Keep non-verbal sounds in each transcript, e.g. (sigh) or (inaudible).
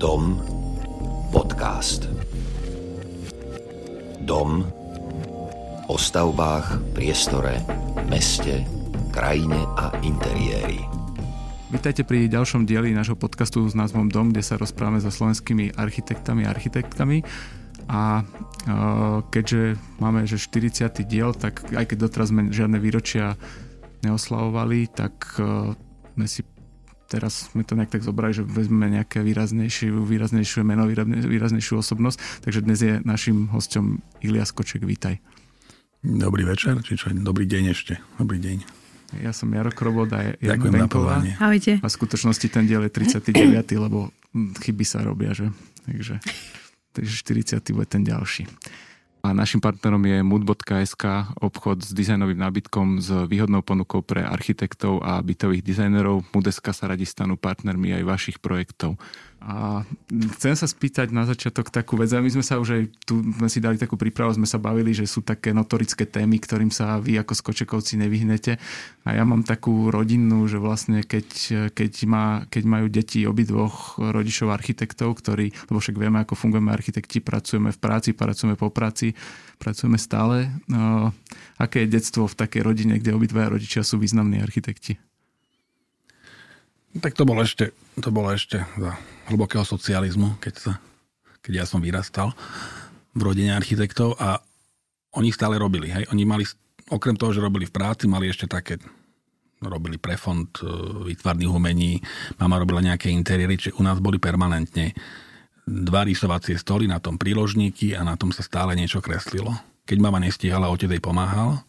Dom podcast. Dom o stavbách, priestore, meste, krajine a interiéri. Vítajte pri ďalšom dieli nášho podcastu s názvom Dom, kde sa rozprávame so slovenskými architektami a architektkami. A keďže máme že 40. diel, tak aj keď doteraz sme žiadne výročia neoslavovali, tak sme si teraz sme to nejak tak zobrali, že vezmeme nejaké výraznejšiu, výraznejšiu meno, výraznejšiu osobnosť. Takže dnes je našim hostom Ilias Koček, vítaj. Dobrý večer, či čo, dobrý deň ešte. Dobrý deň. Ja som Jaro Krobod a Ďakujem Benková. Ahojte. A v skutočnosti ten diel je 39, lebo chyby sa robia, že? Takže, takže 40 bude ten ďalší. A našim partnerom je mood.sk, obchod s dizajnovým nábytkom s výhodnou ponukou pre architektov a bytových dizajnerov. Mood.sk sa radi stanú partnermi aj vašich projektov. A chcem sa spýtať na začiatok takú vec. My sme sa už aj tu sme si dali takú prípravu, sme sa bavili, že sú také notorické témy, ktorým sa vy ako skočekovci nevyhnete. A ja mám takú rodinnú, že vlastne keď, keď, má, keď majú deti obidvoch rodičov architektov, ktorí, lebo však vieme, ako fungujeme architekti, pracujeme v práci, pracujeme po práci, pracujeme stále. No, aké je detstvo v takej rodine, kde obidvaja rodičia sú významní architekti? Tak to bolo ešte, to bolo ešte za hlbokého socializmu, keď, sa, keď ja som vyrastal v rodine architektov a oni stále robili. Hej? Oni mali, okrem toho, že robili v práci, mali ešte také robili pre fond e, výtvarných umení, mama robila nejaké interiéry, čiže u nás boli permanentne dva rysovacie stoly na tom príložníky a na tom sa stále niečo kreslilo. Keď mama nestihala, otec jej pomáhal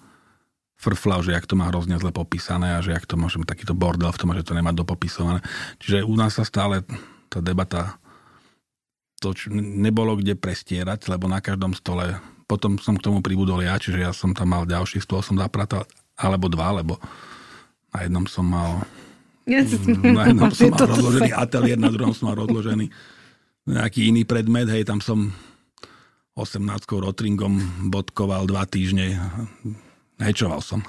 frfla, že jak to má hrozne zle popísané a že jak to môžeme takýto bordel v tom, že to nemá dopopisované. Čiže u nás sa stále tá debata to nebolo kde prestierať, lebo na každom stole potom som k tomu pribudol ja, čiže ja som tam mal ďalší stôl, som zapratal, alebo dva, lebo na jednom som mal na jednom som (laughs) mal rozložený ateliér, na druhom som mal rozložený nejaký iný predmet, hej, tam som 18 rotringom bodkoval dva týždne Hečoval som.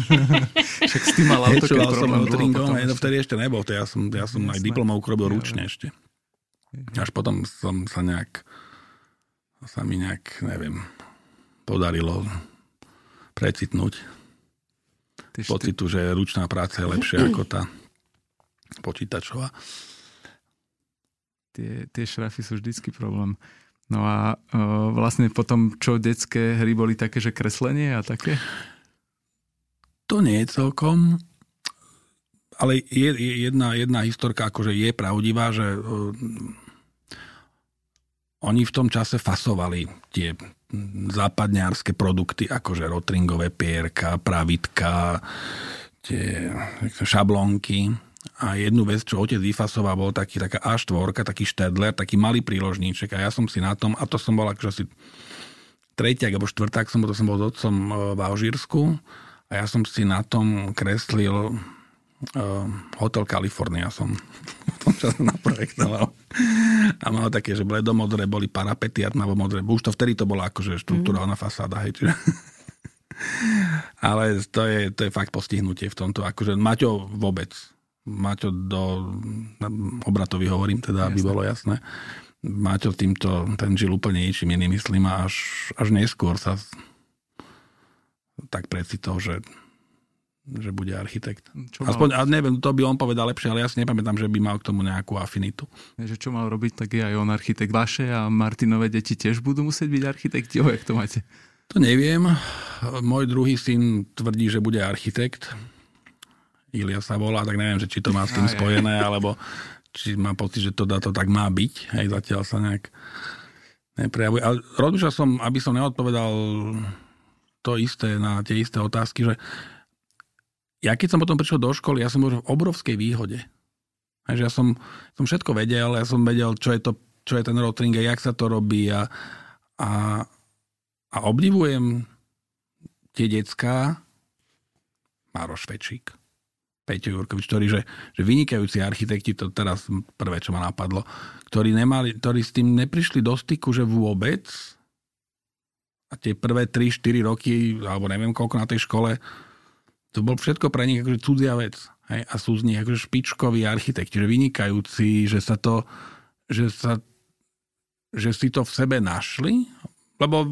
(laughs) Však s tým mal Hečoval som notringom, potom... no vtedy ešte nebol, to ja som, ja som aj diplomovku robil ručne ešte. Až potom som sa nejak, sa mi nejak, neviem, podarilo precitnúť Tyž pocitu, že ručná práca je lepšia ako tá počítačová. Tie, tie šrafy sú vždycky problém. No a uh, vlastne potom, čo detské hry boli také, že kreslenie a také? To nie je celkom, ale je, je jedna, jedna historka akože je pravdivá, že uh, oni v tom čase fasovali tie západňárske produkty, akože rotringové pierka, pravitka, tie šablonky a jednu vec, čo otec vyfasoval, bol taký, taká A4, taký štedler, taký malý príložníček a ja som si na tom, a to som bol akože asi tretiak alebo štvrták som bol, to som bol s otcom e, v Alžírsku a ja som si na tom kreslil uh, Hotel California som (laughs) v tom čase naprojektoval. A mal také, že bledomodré boli parapety a tmavo-modré. Už to vtedy to bola akože štruktúrálna fasáda. Hej, čiže... (laughs) Ale to je, to je fakt postihnutie v tomto. Akože Maťo vôbec Maťo do obratovi hovorím, teda, aby bolo jasné. Maťo týmto, ten žil úplne ničím iným, myslím, a až, až neskôr sa tak precitol, že že bude architekt. Čo Aspoň, mal... a neviem, to by on povedal lepšie, ale ja si nepamätám, že by mal k tomu nejakú afinitu. Že čo mal robiť, tak je aj on architekt. Vaše a Martinové deti tiež budú musieť byť architekti, o, jak to máte? To neviem. Môj druhý syn tvrdí, že bude architekt. Ilia sa volá, tak neviem, že či to má s tým spojené, alebo či má pocit, že to, to tak má byť. Hej, zatiaľ sa nejak neprejavuje. Ale rozmýšľal som, aby som neodpovedal to isté na tie isté otázky, že ja keď som potom prišiel do školy, ja som bol v obrovskej výhode. Hej, že ja som, som všetko vedel, ja som vedel, čo je, to, čo je ten rotring a jak sa to robí a, a, a obdivujem tie decká Maroš Fečík, Peťo Jurkovič, ktorí, že, že vynikajúci architekti, to teraz prvé, čo ma napadlo, ktorí, nemali, ktorí s tým neprišli do styku, že vôbec a tie prvé 3-4 roky, alebo neviem koľko na tej škole, to bol všetko pre nich akože cudzia vec. Hej? A sú z nich akože špičkoví architekti, že vynikajúci, že sa to že, sa, že si to v sebe našli, lebo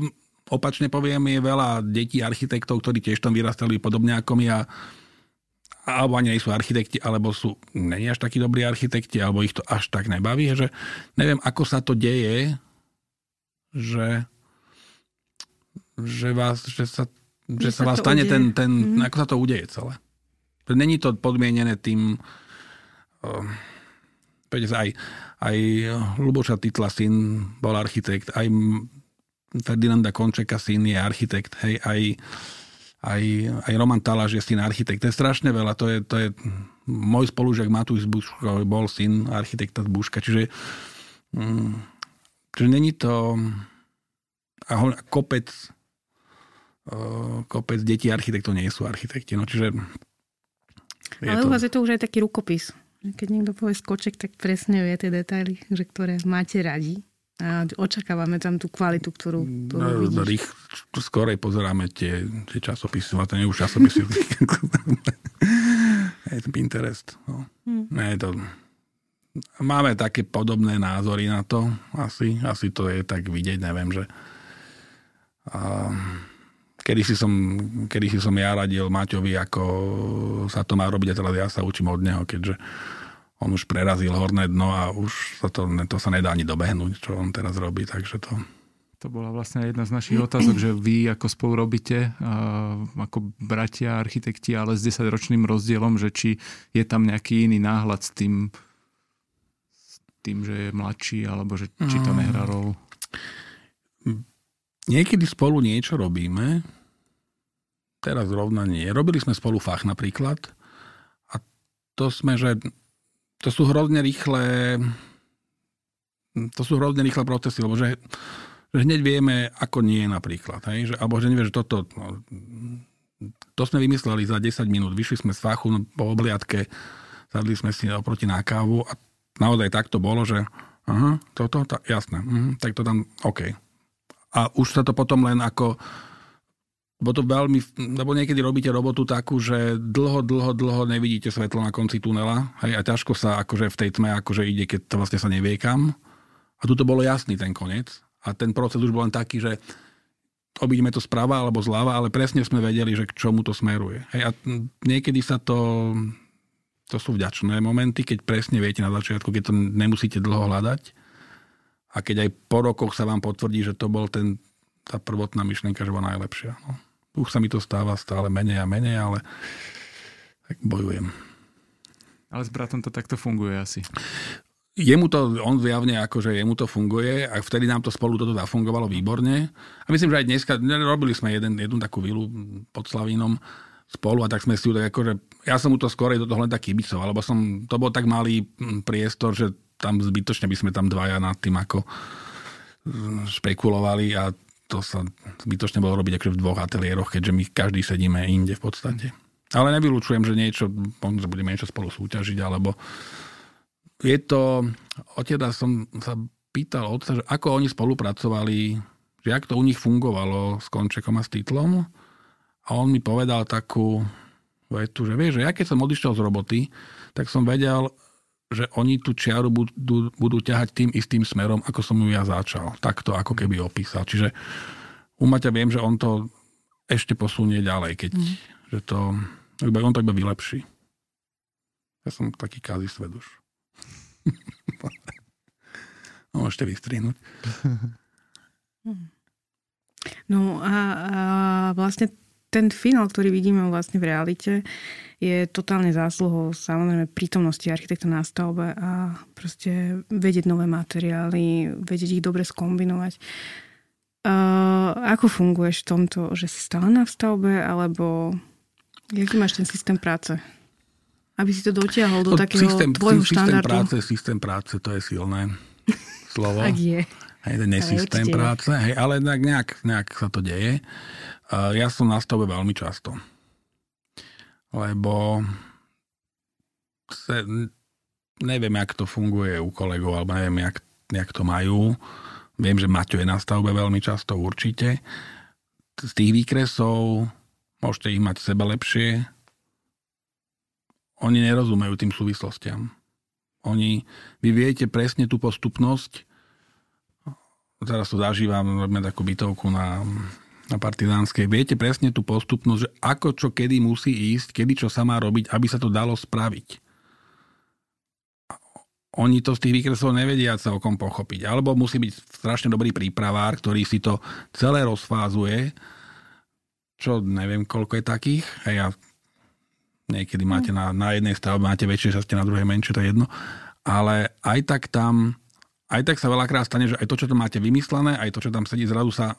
opačne poviem, je veľa detí architektov, ktorí tiež tam vyrastali podobne ako my a alebo ani nie sú architekti, alebo sú není až takí dobrí architekti, alebo ich to až tak nebaví, že neviem, ako sa to deje, že, že, vás, že sa, že, že sa vás stane udeje. ten, ten mm-hmm. ako sa to udeje celé. Není to podmienené tým, uh, aj, aj Luboša Titla syn bol architekt, aj Ferdinanda Končeka syn je architekt, hej, aj aj, aj Roman Taláš je syn architekt. To je strašne veľa. To je, to je môj spolužiak Matúš z Buška bol syn architekta z Buška. Čiže, mm, čiže není to a kopec kopec detí architektov nie sú architekti. No, čiže Ale to... u vás je to už aj taký rukopis. Keď niekto povie skoček, tak presne vie tie detaily, že ktoré máte radi. A očakávame tam tú kvalitu, ktorú, ktorú no, vidíš. Rých, skorej pozeráme tie, tie časopisy, ale to nie už časopisy. (laughs) (laughs) je to Pinterest. No. Hmm. Nie, to... Máme také podobné názory na to. Asi, asi to je tak vidieť, neviem, že... A... Kedy si, som, kedy si som ja radil Maťovi, ako sa to má robiť a teraz ja sa učím od neho, keďže on už prerazil horné dno a už sa to, to sa nedá ani dobehnúť, čo on teraz robí, takže to... To bola vlastne jedna z našich otázok, že vy ako spolu robíte, ako bratia, architekti, ale s 10-ročným rozdielom, že či je tam nejaký iný náhľad s tým, s tým že je mladší, alebo že či to nehrá rolu? Niekedy spolu niečo robíme, teraz rovna nie. Robili sme spolu fach napríklad a to sme, že to sú hrozne rýchle to sú hrozne rýchle procesy, lebo že, že hneď vieme, ako nie napríklad. Hej? Že, alebo že nevie, že toto no, to sme vymysleli za 10 minút. Vyšli sme z fachu no, po obliadke, sadli sme si oproti na kávu a naozaj tak to bolo, že aha, toto, tá, jasné, uh, tak to tam, OK. A už sa to potom len ako lebo to veľmi, lebo niekedy robíte robotu takú, že dlho, dlho, dlho nevidíte svetlo na konci tunela hej, a ťažko sa akože v tej tme akože ide, keď to vlastne sa nevie kam. A tu to bolo jasný ten koniec. A ten proces už bol len taký, že obidíme to sprava alebo zľava, ale presne sme vedeli, že k čomu to smeruje. Hej, a niekedy sa to, to sú vďačné momenty, keď presne viete na začiatku, keď to nemusíte dlho hľadať. A keď aj po rokoch sa vám potvrdí, že to bol ten, tá prvotná myšlienka, že bola najlepšia. No. Už sa mi to stáva stále menej a menej, ale tak bojujem. Ale s bratom to takto funguje asi. Jemu to, on zjavne akože jemu to funguje a vtedy nám to spolu toto zafungovalo výborne. A myslím, že aj dneska, robili sme jeden, jednu takú vilu pod Slavínom spolu a tak sme si ju tak akože, ja som mu to skorej do toho len tak kybicoval, lebo som, to bol tak malý hm, priestor, že tam zbytočne by sme tam dvaja nad tým ako hm, špekulovali a to sa zbytočne bolo robiť akože v dvoch ateliéroch, keďže my každý sedíme inde v podstate. Ale nevylučujem, že niečo, že budeme niečo spolu súťažiť, alebo je to, odteda som sa pýtal otca, že ako oni spolupracovali, že jak to u nich fungovalo s Končekom a s Titlom. A on mi povedal takú vetu, že vieš, že ja keď som odišiel z roboty, tak som vedel, že oni tú čiaru budú, budú ťahať tým istým smerom, ako som ju ja začal. Takto ako keby opísal. Čiže u Maťa viem, že on to ešte posunie ďalej, keď mm. že to, on to iba vylepší. Ja som taký kázy svet už. (laughs) no, môžete vystrihnúť. (laughs) No a, a vlastne ten finál, ktorý vidíme vlastne v realite, je totálne zásluhou samozrejme prítomnosti architekta na stavbe a proste vedieť nové materiály, vedieť ich dobre skombinovať. Uh, ako funguješ v tomto, že si stále na stavbe, alebo jaký máš ten systém práce? Aby si to dotiahol do no, takého systém, tvojho systém štandardu. Práce, systém práce, to je silné (laughs) slovo. Ak je. Hej, ten je systém práce, hej, ale nejak, nejak sa to deje. Ja som na stave veľmi často. Lebo se, neviem, jak to funguje u kolegov, alebo neviem, jak, jak to majú. Viem, že Maťo je na stavbe veľmi často, určite. Z tých výkresov môžete ich mať sebe lepšie. Oni nerozumejú tým súvislostiam. Oni, vy viete presne tú postupnosť, teraz to zažívam, robíme takú bytovku na, na Partizánskej, viete presne tú postupnosť, že ako čo kedy musí ísť, kedy čo sa má robiť, aby sa to dalo spraviť. Oni to z tých výkresov nevedia celkom pochopiť. Alebo musí byť strašne dobrý prípravár, ktorý si to celé rozfázuje, čo neviem, koľko je takých. Hej, ja niekedy máte na, na jednej stavbe, máte väčšie šťastie, na druhej menšie, to je jedno. Ale aj tak tam aj tak sa veľakrát stane, že aj to, čo tam máte vymyslené, aj to, čo tam sedí, zrazu sa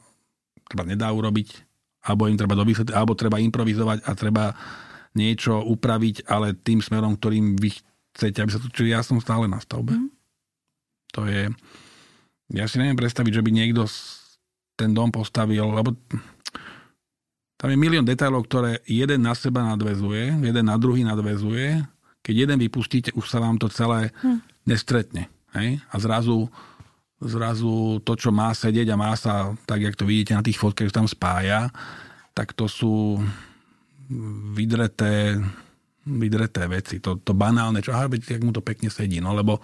treba nedá urobiť, alebo im treba dovysvetliť, alebo treba improvizovať a treba niečo upraviť, ale tým smerom, ktorým vy chcete, aby sa to... Čiže ja som stále na stavbe. Mm. To je... Ja si neviem predstaviť, že by niekto ten dom postavil, lebo tam je milión detailov, ktoré jeden na seba nadvezuje, jeden na druhý nadvezuje. Keď jeden vypustíte, už sa vám to celé hm. nestretne. Hej? A zrazu, zrazu to, čo má sedieť a má sa, tak jak to vidíte na tých fotkách, že tam spája, tak to sú vydreté, vydreté veci. To, to banálne, čo aha, jak mu to pekne sedí. No lebo,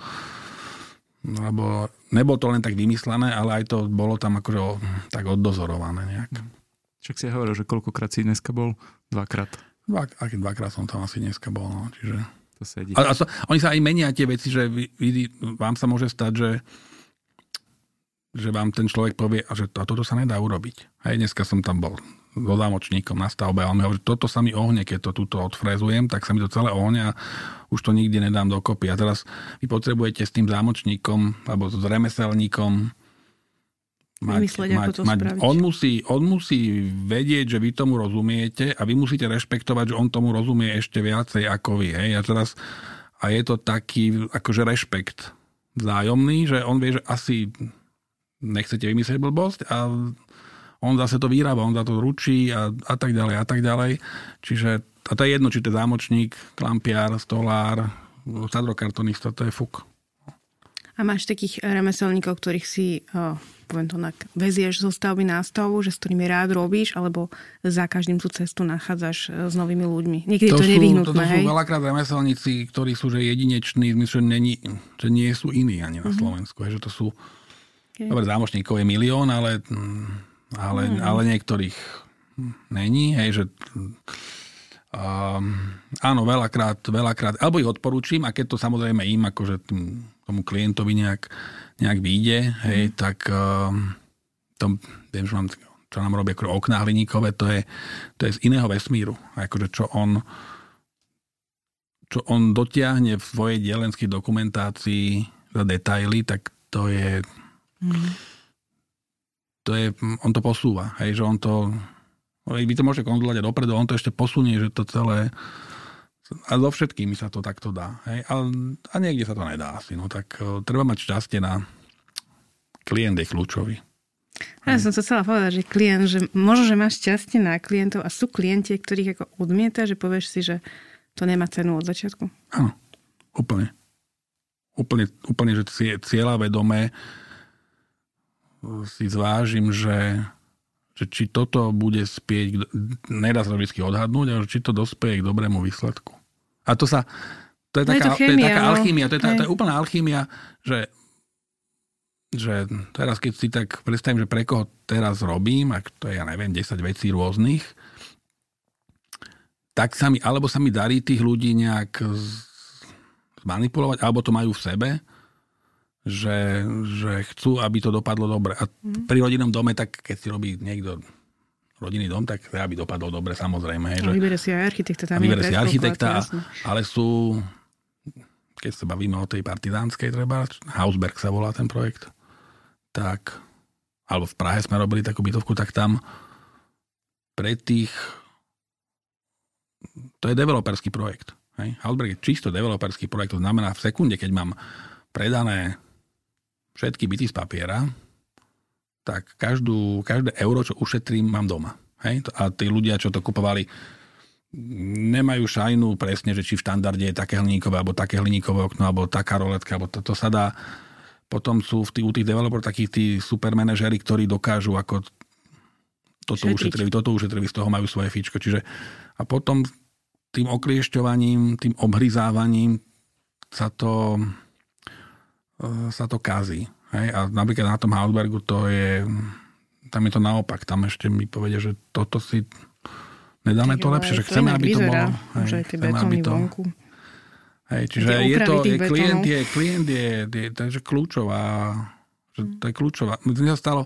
lebo nebolo to len tak vymyslené, ale aj to bolo tam akože tak oddozorované nejak. Však si hovoril, že koľkokrát si dneska bol? Dvakrát. Dva, dvakrát som tam asi dneska bol, no, čiže to sedí. A, a oni sa aj menia tie veci, že vy, vy, vám sa môže stať, že že vám ten človek povie, že to, toto sa nedá urobiť. Hej, dneska som tam bol so zámočníkom na stavbe a on mi hovorí, že toto sa mi ohne, keď to túto odfrezujem, tak sa mi to celé ohne a už to nikdy nedám dokopy. A teraz vy potrebujete s tým zámočníkom alebo s remeselníkom mať, Vymysleť, mať, ako to mať, on, musí, on musí vedieť, že vy tomu rozumiete a vy musíte rešpektovať, že on tomu rozumie ešte viacej ako vy. Hej? A, teraz, a je to taký akože rešpekt vzájomný, že on vie, že asi nechcete vymyslieť blbosť a on zase to vyrába, on za to ručí a, a tak ďalej a tak ďalej. Čiže a to je jedno, či to je zámočník, klampiar, stolár, sadrokartonista, to je fuk. A máš takých remeselníkov, ktorých si oh, poviem to tak, vezieš zo stavby na stavbu, že s ktorými rád robíš, alebo za každým tú cestu nachádzaš e, s novými ľuďmi. Niekedy to, to nevyhnutné, To sú veľakrát remeselníci, ktorí sú že jedineční, že, není, že nie sú iní ani na mm-hmm. Slovensku. Že to sú. Dobre, zámočníkov je milión, ale, ale, mm. ale niektorých není. Hej, že, um, áno, veľakrát, veľakrát, alebo ich odporúčim a keď to samozrejme im, akože tým, tomu klientovi nejak nejak vyjde, hej, mm. tak uh, to, viem, že mám, čo nám robia okná hliníkové, to je, to je z iného vesmíru. Akože čo on čo on dotiahne v svojej dielenskej dokumentácii za detaily, tak to je mm. to je, on to posúva, hej, že on to vy to môžete kontrolovať dopredu, on to ešte posunie, že to celé a so všetkými sa to takto dá. Hej? A, a niekde sa to nedá asi. No tak uh, treba mať šťastie na klient je kľúčový. Ja som sa chcela povedať, že klient, že možno, že máš šťastie na klientov a sú klienti, ktorých ako odmieta, že povieš si, že to nemá cenu od začiatku. Áno, úplne. Úplne, úplne že cieľa vedomé si zvážim, že, že či toto bude spieť, nedá sa vždy odhadnúť, ale či to dospeje k dobrému výsledku. A to sa, to je, no taká, je to, chémia, to je taká no. alchymia, to je, tá, to je úplná alchymia, že, že teraz keď si tak predstavím, že pre koho teraz robím, ak to je, ja neviem, 10 vecí rôznych, tak sa mi, alebo sa mi darí tých ľudí nejak zmanipulovať, alebo to majú v sebe, že, že chcú, aby to dopadlo dobre. A mm. pri rodinnom dome, tak keď si robí niekto rodinný dom, tak aby dopadlo dobre, samozrejme. Že... Vybere si aj architekta. Tam vybere si architekta, ale sú, keď sa bavíme o tej partizánskej, treba, Hausberg sa volá ten projekt, tak, alebo v Prahe sme robili takú bytovku, tak tam pre tých, to je developerský projekt. Hej? Hausberg je čisto developerský projekt, to znamená v sekunde, keď mám predané všetky byty z papiera, tak každú, každé euro, čo ušetrím, mám doma. Hej? A tí ľudia, čo to kupovali, nemajú šajnu presne, že či v štandarde je také hliníkové, alebo také hliníkové okno, alebo taká roletka, alebo to, to sa dá. Potom sú v tých, u tých developerov takí tí supermanažery, ktorí dokážu ako toto ušetrili, toto ušetrili, z toho majú svoje fičko. Čiže a potom tým okliešťovaním, tým obhryzávaním sa to sa to kazí. Hej? A napríklad na tom Hausbergu to je, tam je to naopak. Tam ešte mi povedia, že toto si nedáme to lepšie, že chceme, aby to bolo. Hej, že tie betóny to, vonku. Hej, čiže je to, je, klient, je, klient je, je, takže kľúčová, že to je kľúčová. Mne sa stalo,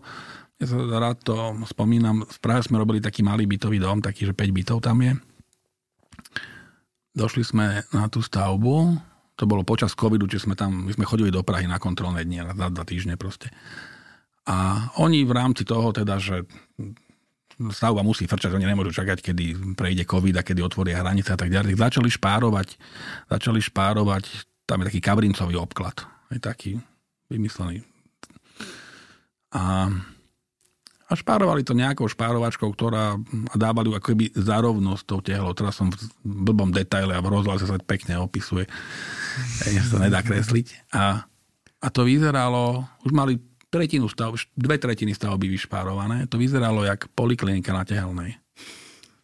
ja sa rád to spomínam, v Prahe sme robili taký malý bytový dom, taký, že 5 bytov tam je. Došli sme na tú stavbu, to bolo počas covidu, čiže sme tam, my sme chodili do Prahy na kontrolné dni, na dva týždne proste. A oni v rámci toho teda, že stavba musí frčať, oni nemôžu čakať, kedy prejde COVID a kedy otvoria hranice a tak ďalej. Začali špárovať, začali špárovať, tam je taký kabrincový obklad, je taký vymyslený. A a špárovali to nejakou špárovačkou, ktorá dávali ju ako keby zarovno s tou tehlou. Teraz som v blbom detaile a v rozhlase sa pekne opisuje. Ja sa nedá kresliť. A, a to vyzeralo, už mali tretinu stav, dve tretiny stavby vyšpárované. To vyzeralo jak poliklinika na tehelnej.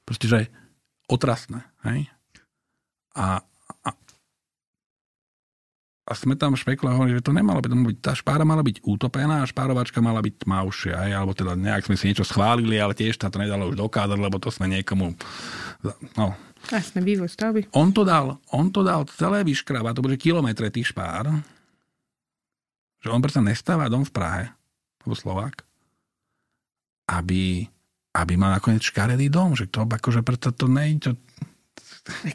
Proste, že otrasné. Hej? A, a sme tam špekulovali, že to nemalo by byť, tá špára mala byť utopená a špárovačka mala byť tmavšia, aj, alebo teda nejak sme si niečo schválili, ale tiež sa to nedalo už dokázať, lebo to sme niekomu... No. Jasne, vývoj stavby. On to dal, on to dal celé vyškrabať, to bude kilometre tých špár, že on predsa nestáva dom v Prahe, alebo Slovák, aby, aby mal nakoniec škaredý dom, že to akože preto to nejde,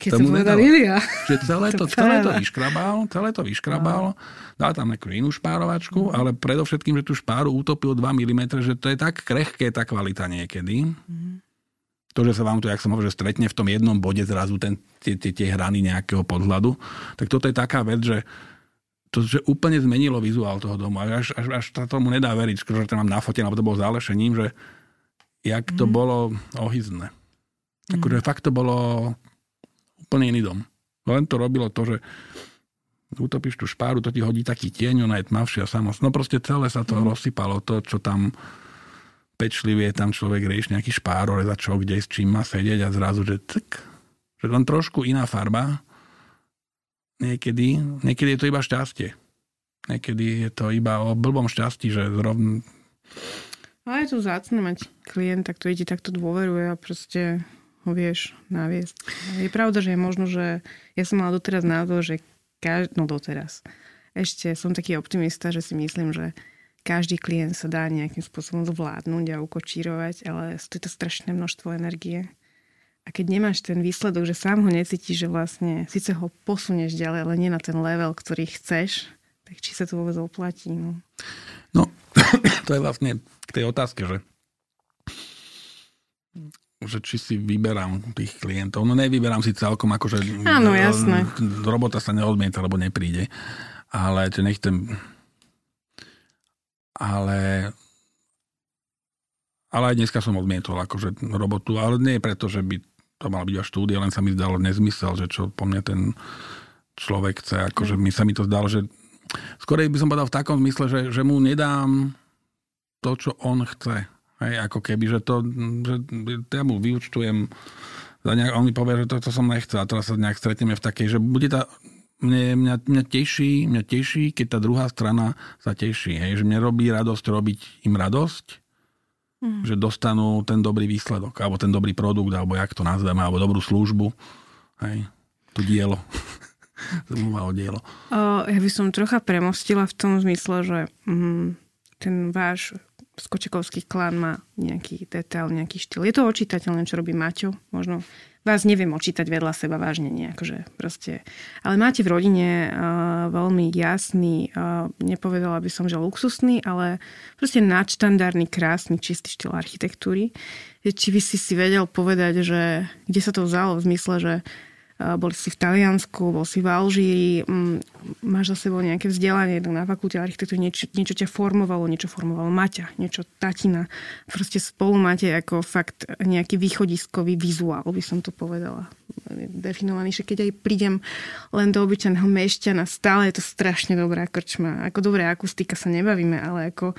keď to povedal Ilia. Že celé to, celé to vyškrabal, celé to vyškrabal, dal tam nejakú inú špárovačku, mm. ale predovšetkým, že tú špáru utopil 2 mm, že to je tak krehké tá kvalita niekedy. Mm. To, že sa vám to, jak som hovoril, že stretne v tom jednom bode zrazu ten, tie, tie, tie hrany nejakého podhľadu, tak toto je taká vec, že to, že úplne zmenilo vizuál toho domu. Až, až, až sa tomu nedá veriť, že to mám nafotené, lebo to bolo zálešením, že jak to mm. bolo ohyzné. Akože mm. fakt to bolo úplne iný dom. Len to robilo to, že utopíš tú špáru, to ti hodí taký tieň, ona je tmavšia samost. No proste celé sa to mm. rozsypalo, to, čo tam pečlivie tam človek rieši nejaký špáror, za čo, kde, s čím má sedieť a zrazu, že tak, že len trošku iná farba. Niekedy, niekedy je to iba šťastie. Niekedy je to iba o blbom šťastí, že zrovna... Ale je to zácne mať klienta, ktorý ti takto dôveruje a proste ho vieš naviesť. Je pravda, že je možno, že ja som mala doteraz názor, že každý, no doteraz. Ešte som taký optimista, že si myslím, že každý klient sa dá nejakým spôsobom zvládnuť a ukočírovať, ale stojí to strašné množstvo energie. A keď nemáš ten výsledok, že sám ho necítiš, že vlastne síce ho posunieš ďalej, ale nie na ten level, ktorý chceš, tak či sa to vôbec oplatí? No, no (coughs) to je vlastne k tej otázke, že že či si vyberám tých klientov. No nevyberám si celkom, akože Áno, jasné. robota sa neodmieta, lebo nepríde. Ale že nechcem... Ale ale aj dneska som odmietol akože robotu, ale nie preto, že by to mal byť až štúdia, len sa mi zdalo nezmysel, že čo po mne ten človek chce, akože mi sa mi to zdalo, že skorej by som povedal v takom zmysle, že, že mu nedám to, čo on chce. Hej, ako keby, že to, že ja mu vyučtujem, za nejak, on mi povie, že to, to som nechcel a teraz sa nejak stretneme v takej, že bude tá, mne, mňa, mňa, teší, mňa teší, keď tá druhá strana sa teší. Hej, že mne robí radosť robiť im radosť, mm. že dostanú ten dobrý výsledok, alebo ten dobrý produkt, alebo jak to nazveme, alebo dobrú službu. Hej, to dielo. (laughs) Zmluva o dielo. O, ja by som trocha premostila v tom zmysle, že mm, ten váš Skočekovský klan má nejaký detail, nejaký štýl. Je to očítateľné, čo robí Maťo. Možno vás neviem očítať vedľa seba vážne, nie, akože proste. Ale máte v rodine uh, veľmi jasný, uh, nepovedala by som, že luxusný, ale proste nadštandardný, krásny, čistý štýl architektúry. Či by si si vedel povedať, že kde sa to vzalo v zmysle, že boli si v Taliansku, bol si v Alžíri, mm, máš za sebou nejaké vzdelanie na fakulte architektúry, niečo, niečo ťa formovalo, niečo formovalo Maťa, niečo tatina. Proste spolu máte ako fakt nejaký východiskový vizuál, by som to povedala. Definovaný, že keď aj prídem len do obyčajného mešťana, stále je to strašne dobrá krčma. Ako dobrá akustika sa nebavíme, ale ako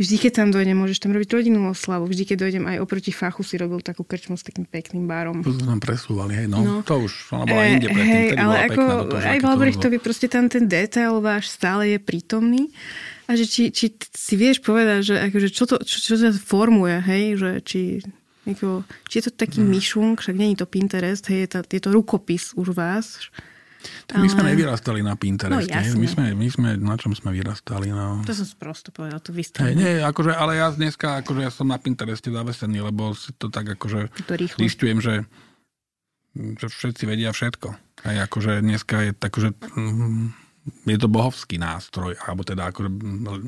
vždy, keď tam dojdem, môžeš tam robiť rodinnú oslavu. Vždy, keď dojdem aj oproti fachu, si robil takú krčmu s takým pekným barom. To sme presúvali, hej, no. No. To už, ona bola inde predtým, hej, ale bola ako, pekná do toho, aj v to Albrechtovi proste tam ten detail váš stále je prítomný. A že či, či si vieš povedať, že akože čo, to, čo, čo to formuje, hej, že či, ako, či je to taký Hmm. myšunk, však není to Pinterest, hej, je to, je to rukopis už vás. My sme ale- nevyrastali na Pintereste. No, jasne. my, sme, my sme, na čom sme vyrastali, no. To som prosto povedal, to Hej, vystrelné. nie, akože, ale ja dneska, akože ja som na Pintereste zavesený, lebo si to tak akože to rýchlo. že, že všetci vedia všetko. Hej, akože dneska je tak, že mm, je to bohovský nástroj, alebo teda akože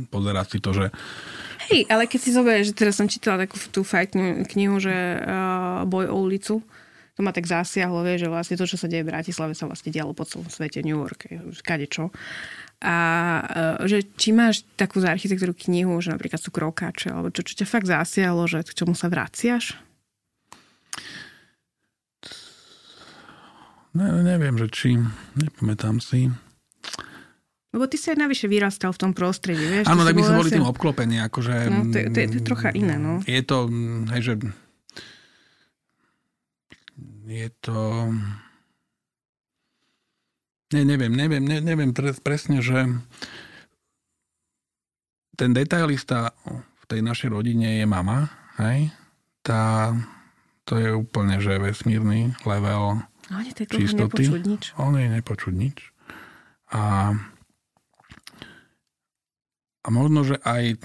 pozerať si to, že Hej, ale keď si zoberieš, že teraz som čítala takú tú fakt knihu, že uh, Boj o ulicu, to ma tak zasiahlo, vieš, že vlastne to, čo sa deje v Bratislave, sa vlastne dialo po celom svete, New York, kade čo. A uh, že či máš takú za architektúru knihu, že napríklad sú krokáče, alebo čo, čo ťa fakt zasiahlo, že k čomu sa vraciaš? ne, neviem, že či, nepamätám si. Lebo ty si aj navyše vyrastal v tom prostredí, vieš? Áno, tak my sme boli tým obklopení, akože... No, to je- to je- to je trocha iné, no. Je to, mm, hej, že... Je to... Ne, neviem, neviem, ne, neviem pres, presne, že ten detailista v tej našej rodine je mama, hej? Tá, to je úplne, že vesmírny level No, dlho čistoty. nepočuť nič. On je nepočuť nič. A, a možno, že aj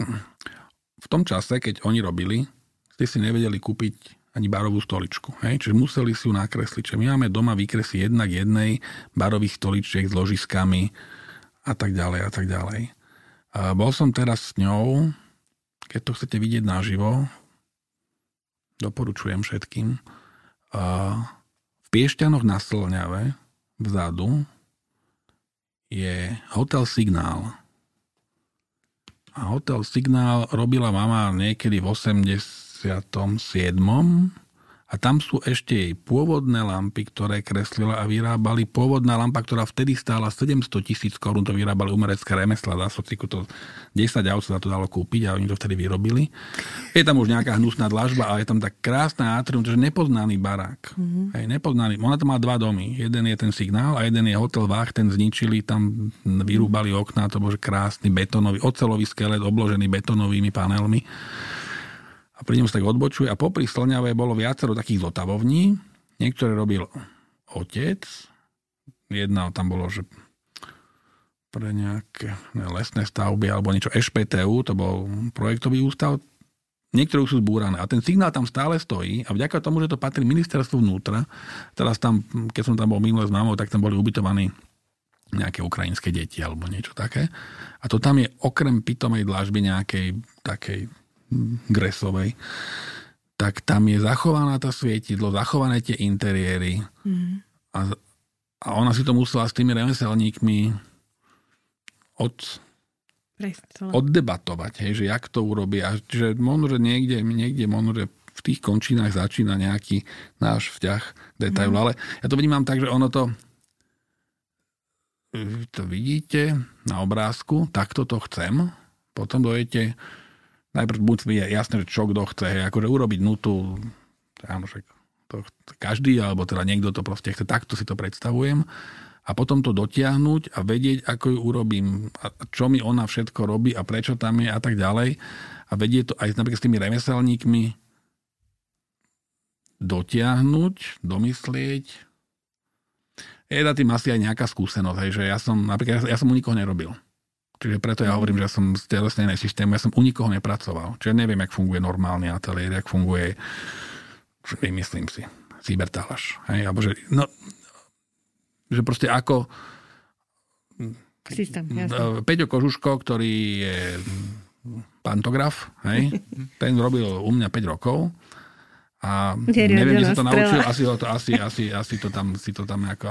v tom čase, keď oni robili, ste si nevedeli kúpiť ani barovú stoličku. Hej? Čiže museli si ju nakresliť. Čiže my máme doma výkresy jednak jednej barových stoličiek s ložiskami a tak ďalej a tak ďalej. A bol som teraz s ňou, keď to chcete vidieť naživo, doporučujem všetkým, a v Piešťanoch na Slňave vzadu je Hotel Signál. A Hotel Signál robila mama niekedy v 87. A tam sú ešte jej pôvodné lampy, ktoré kreslila a vyrábali. Pôvodná lampa, ktorá vtedy stála 700 tisíc korún, to vyrábali umerecké remesla. Za sociku to 10 aut sa to dalo kúpiť a oni to vtedy vyrobili. Je tam už nejaká hnusná dlažba, ale je tam tak krásna atrium, to je nepoznaný barák. Mm-hmm. Hej, nepoznaný. Ona to má dva domy. Jeden je ten signál a jeden je hotel Vach, ten zničili, tam vyrúbali okná, to bol že krásny betónový, ocelový skelet obložený betónovými panelmi. A pri ňom sa tak odbočuje. A popri Slňave bolo viacero takých zotavovní. Niektoré robil otec. Jedna tam bolo, že pre nejaké ne, lesné stavby alebo niečo EŠPTU, to bol projektový ústav. Niektoré už sú zbúrané. A ten signál tam stále stojí a vďaka tomu, že to patrí ministerstvu vnútra, teraz tam, keď som tam bol minule s mamou, tak tam boli ubytovaní nejaké ukrajinské deti alebo niečo také. A to tam je okrem pitomej dlažby nejakej takej gresovej, tak tam je zachovaná tá svietidlo, zachované tie interiéry Mm. a, a ona si to musela s tými remeselníkmi od, oddebatovať, hej, že jak to urobí. A že možno, že niekde, niekde možno, že v tých končinách začína nejaký náš vzťah detailu. Mm. Ale ja to vnímam tak, že ono to to vidíte na obrázku, takto to chcem, potom dojete, najprv buď je jasné, že čo kto chce, hej, akože urobiť nutu, áno, však to každý, alebo teda niekto to proste chce, takto si to predstavujem a potom to dotiahnuť a vedieť, ako ju urobím a čo mi ona všetko robí a prečo tam je a tak ďalej. A vedieť to aj napríklad s tými remeselníkmi dotiahnuť, domyslieť. Je za tým asi aj nejaká skúsenosť, hej, že ja som, napríklad, ja som u nikoho nerobil. Čiže preto ja hovorím, že som z telesnej systému, ja som u nikoho nepracoval. Čiže neviem, jak funguje normálny ateliér, jak funguje, vymyslím si, cybertalaš. Hej, alebo že, no, že proste ako Systém, jasne. Peťo Kožuško, ktorý je pantograf, hej, (laughs) ten robil u mňa 5 rokov a neviem, kde sa to naučil, asi, asi, asi, asi to tam, si to tam ako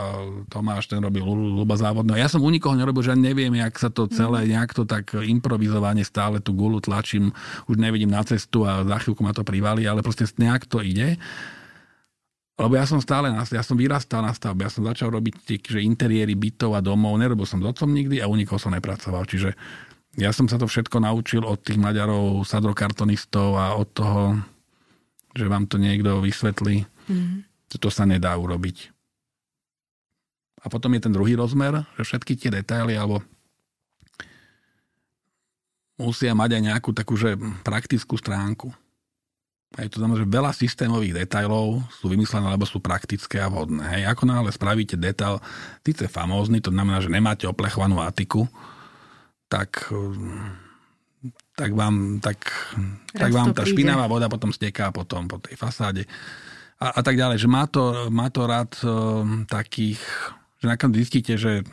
Tomáš, ten robil ľuba závodno. Ja som u nikoho nerobil, že neviem, jak sa to celé nejak to tak improvizovane stále tú gulu tlačím, už nevidím na cestu a za chvíľku ma to privali, ale proste nejak to ide. Lebo ja som stále, ja som vyrastal na stavbe, ja som začal robiť tie, že interiéry bytov a domov, nerobil som s otcom nikdy a u nikoho som nepracoval. Čiže ja som sa to všetko naučil od tých Maďarov, sadrokartonistov a od toho, že vám to niekto vysvetlí, mm. že to sa nedá urobiť. A potom je ten druhý rozmer, že všetky tie detaily alebo musia mať aj nejakú takú že praktickú stránku. Hej, to znamená, že veľa systémových detailov sú vymyslené, lebo sú praktické a vhodné. Hej, ako náhle spravíte detail, síce famózny, to znamená, že nemáte oplechovanú atiku, tak, tak vám, tak, tak vám tá príde. špinavá voda potom steká potom po tej fasáde a, a tak ďalej. Že má to, má to rád uh, takých, že nakoniec zistíte, že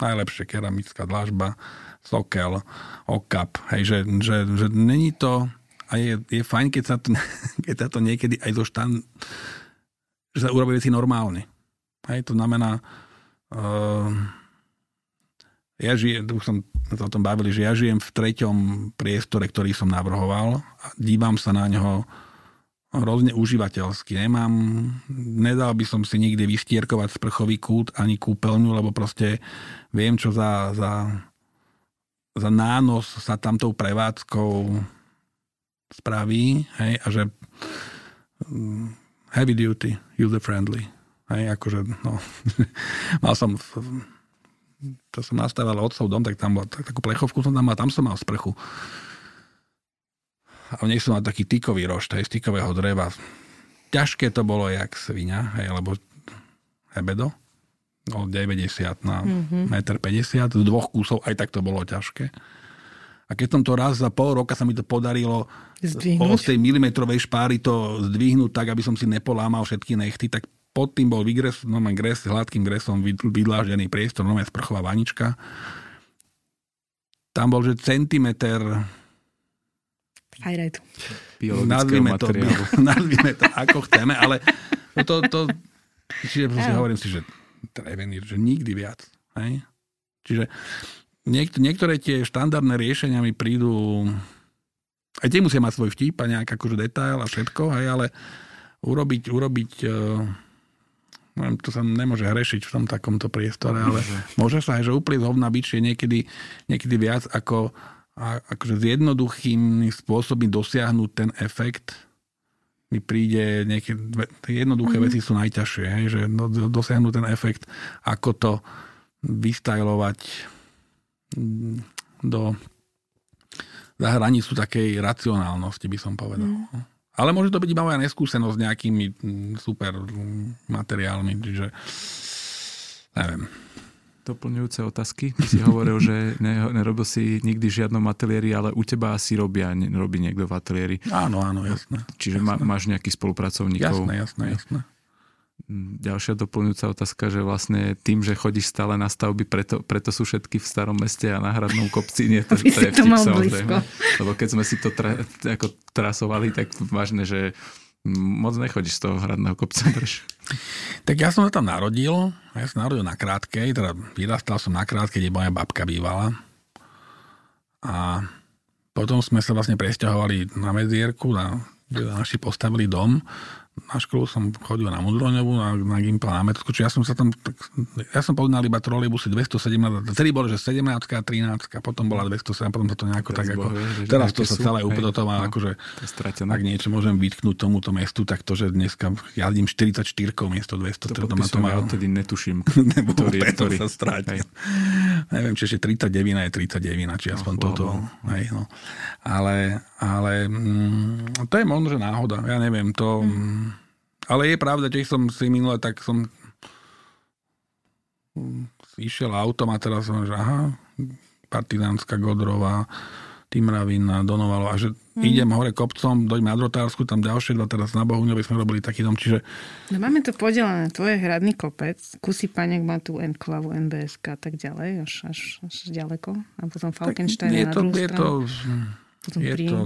najlepšie keramická dlažba, sokel, okap, hej, že, že, že není to a je, je fajn, keď sa, to, (laughs) keď sa to niekedy aj zo štan, že sa urobí veci normálne. Hej, to znamená, uh, ja žijem, už som sa o tom bavili, že ja žijem v treťom priestore, ktorý som navrhoval a dívam sa na ňo hrozne užívateľsky. Nemám, nedal by som si nikdy vystierkovať sprchový kút ani kúpeľňu, lebo proste viem, čo za, za, za nános sa tam tou prevádzkou spraví, hej, a že um, heavy duty, user friendly. Hej, akože, no, (laughs) mal som, to som nastavil otcov dom, tak tam bola tak, takú plechovku som tam mal, tam som mal sprchu. A v nej som mal taký tykový rošt, hej, z tykového dreva. Ťažké to bolo, jak svinia, hej, lebo hebedo, od 90 na mm-hmm. 1,50 m, z dvoch kusov, aj tak to bolo ťažké. A keď som to raz za pol roka sa mi to podarilo Zdvihnúť. z tej milimetrovej špáry to zdvihnúť tak, aby som si nepolámal všetky nechty, tak pod tým bol vygres, no gres, hladkým gresom vydláždený priestor, no sprchová vanička. Tam bol, že centimeter Highlight. Nazvime to, (laughs) nazvime to, ako chceme, ale to, to čiže si hovorím si, že Trevenir, že nikdy viac. Hej? Čiže niek- niektoré tie štandardné riešenia mi prídu... Aj tie musia mať svoj vtip a nejak akože detail a všetko, hej, ale urobiť, urobiť uh, to sa nemôže hrešiť v tom takomto priestore, ale môže sa aj, že úplne zhovna byť, je niekedy, niekedy viac ako a, akože s jednoduchým spôsobom dosiahnuť ten efekt mi príde niekedy, jednoduché mm-hmm. veci sú najťažšie, hej, že dosiahnuť ten efekt, ako to vystajlovať do za hranicu takej racionálnosti, by som povedal. Mm. Ale môže to byť iba moja neskúsenosť s nejakými mm, super materiálmi, čiže neviem. Doplňujúce otázky. Ty si hovoril, že (laughs) nerobil si nikdy žiadnom ateliéri, ale u teba asi robia, robí niekto v ateliéri. Áno, áno, jasné. Čiže jasné. máš nejakých spolupracovníkov. Jasné, jasné, jasné. Ďalšia doplňujúca otázka, že vlastne tým, že chodíš stále na stavby, preto, preto sú všetky v starom meste a na hradnom kopci, nie to, to je vtip, samozrejme. Lebo keď sme si to tra, ako trasovali, tak vážne, že moc nechodíš z toho hradného kopca. Tak ja som sa tam narodil, ja som narodil na krátkej, teda vyrastal som na krátkej, kde moja babka bývala. A potom sme sa vlastne presťahovali na Medzierku, na, kde naši postavili dom na školu som chodil na Mudroňovú, na, na Gimpel, na Metodku, čiže ja som sa tam, tak, ja som poznal iba trolejbusy 217, vtedy bolo, že 17 a 13, potom bola 207, potom sa to nejako tak ako, teraz to sa celé má, no, akože, ak niečo môžem vytknúť tomuto mestu, tak to, že dneska jazdím 44 miesto 200, to, to, ja odtedy netuším, (laughs) ktorý, ktorý, sa strátil. Neviem, či ešte 39 je 39, či aspoň oh, toto. Hej, no. Ale, ale mm, to je možno, že náhoda, ja neviem, to... Mm ale je pravda, že som si minule, tak som išiel autom a teraz som, že aha, Partizánska Godrová, Timravina, Donovalo a že mm. idem hore kopcom, dojdem na Drotársku, tam ďalšie dva, teraz na Bohuňovi sme robili taký dom, čiže... No máme to podelené, to je hradný kopec, kusy Panek má tu Enklavu, NBSK a tak ďalej, až, až, až ďaleko a potom Falkenstein na druhú je stranu. to, potom je to...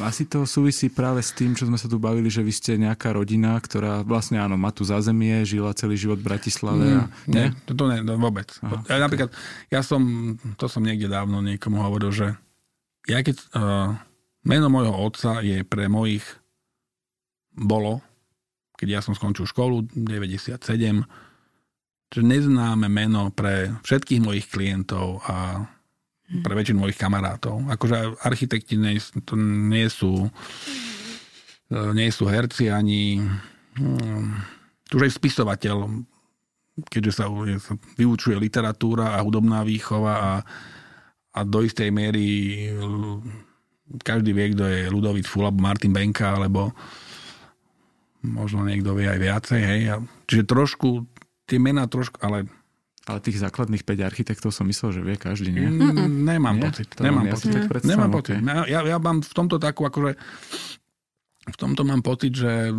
Asi to súvisí práve s tým, čo sme sa tu bavili, že vy ste nejaká rodina, ktorá vlastne áno, má tu zázemie, žila celý život v Bratislave. Mm, a, nie? nie? To, to nie, no, vôbec. Aha, ja, napríklad, ja som, to som niekde dávno niekomu hovoril, že ja keď, uh, meno môjho otca je pre mojich bolo, keď ja som skončil školu 97, že neznáme meno pre všetkých mojich klientov a pre väčšinu mojich kamarátov. Akože architekti nie, to nie sú e, nie sú herci ani um, už aj spisovateľ, keďže sa, sa vyučuje literatúra a hudobná výchova a, a do istej miery každý vie, kto je Ludovít Ful alebo Martin Benka, alebo možno niekto vie aj viacej. Hej. Čiže trošku, tie mená trošku, ale ale tých základných 5 architektov som myslel, že vie každý, nie? Mm, nemám nie? pocit. To nemám ja pocit. Tak predstav, nemám pocit. Okay. Ja, ja mám v tomto takú, akože v tomto mám pocit, že,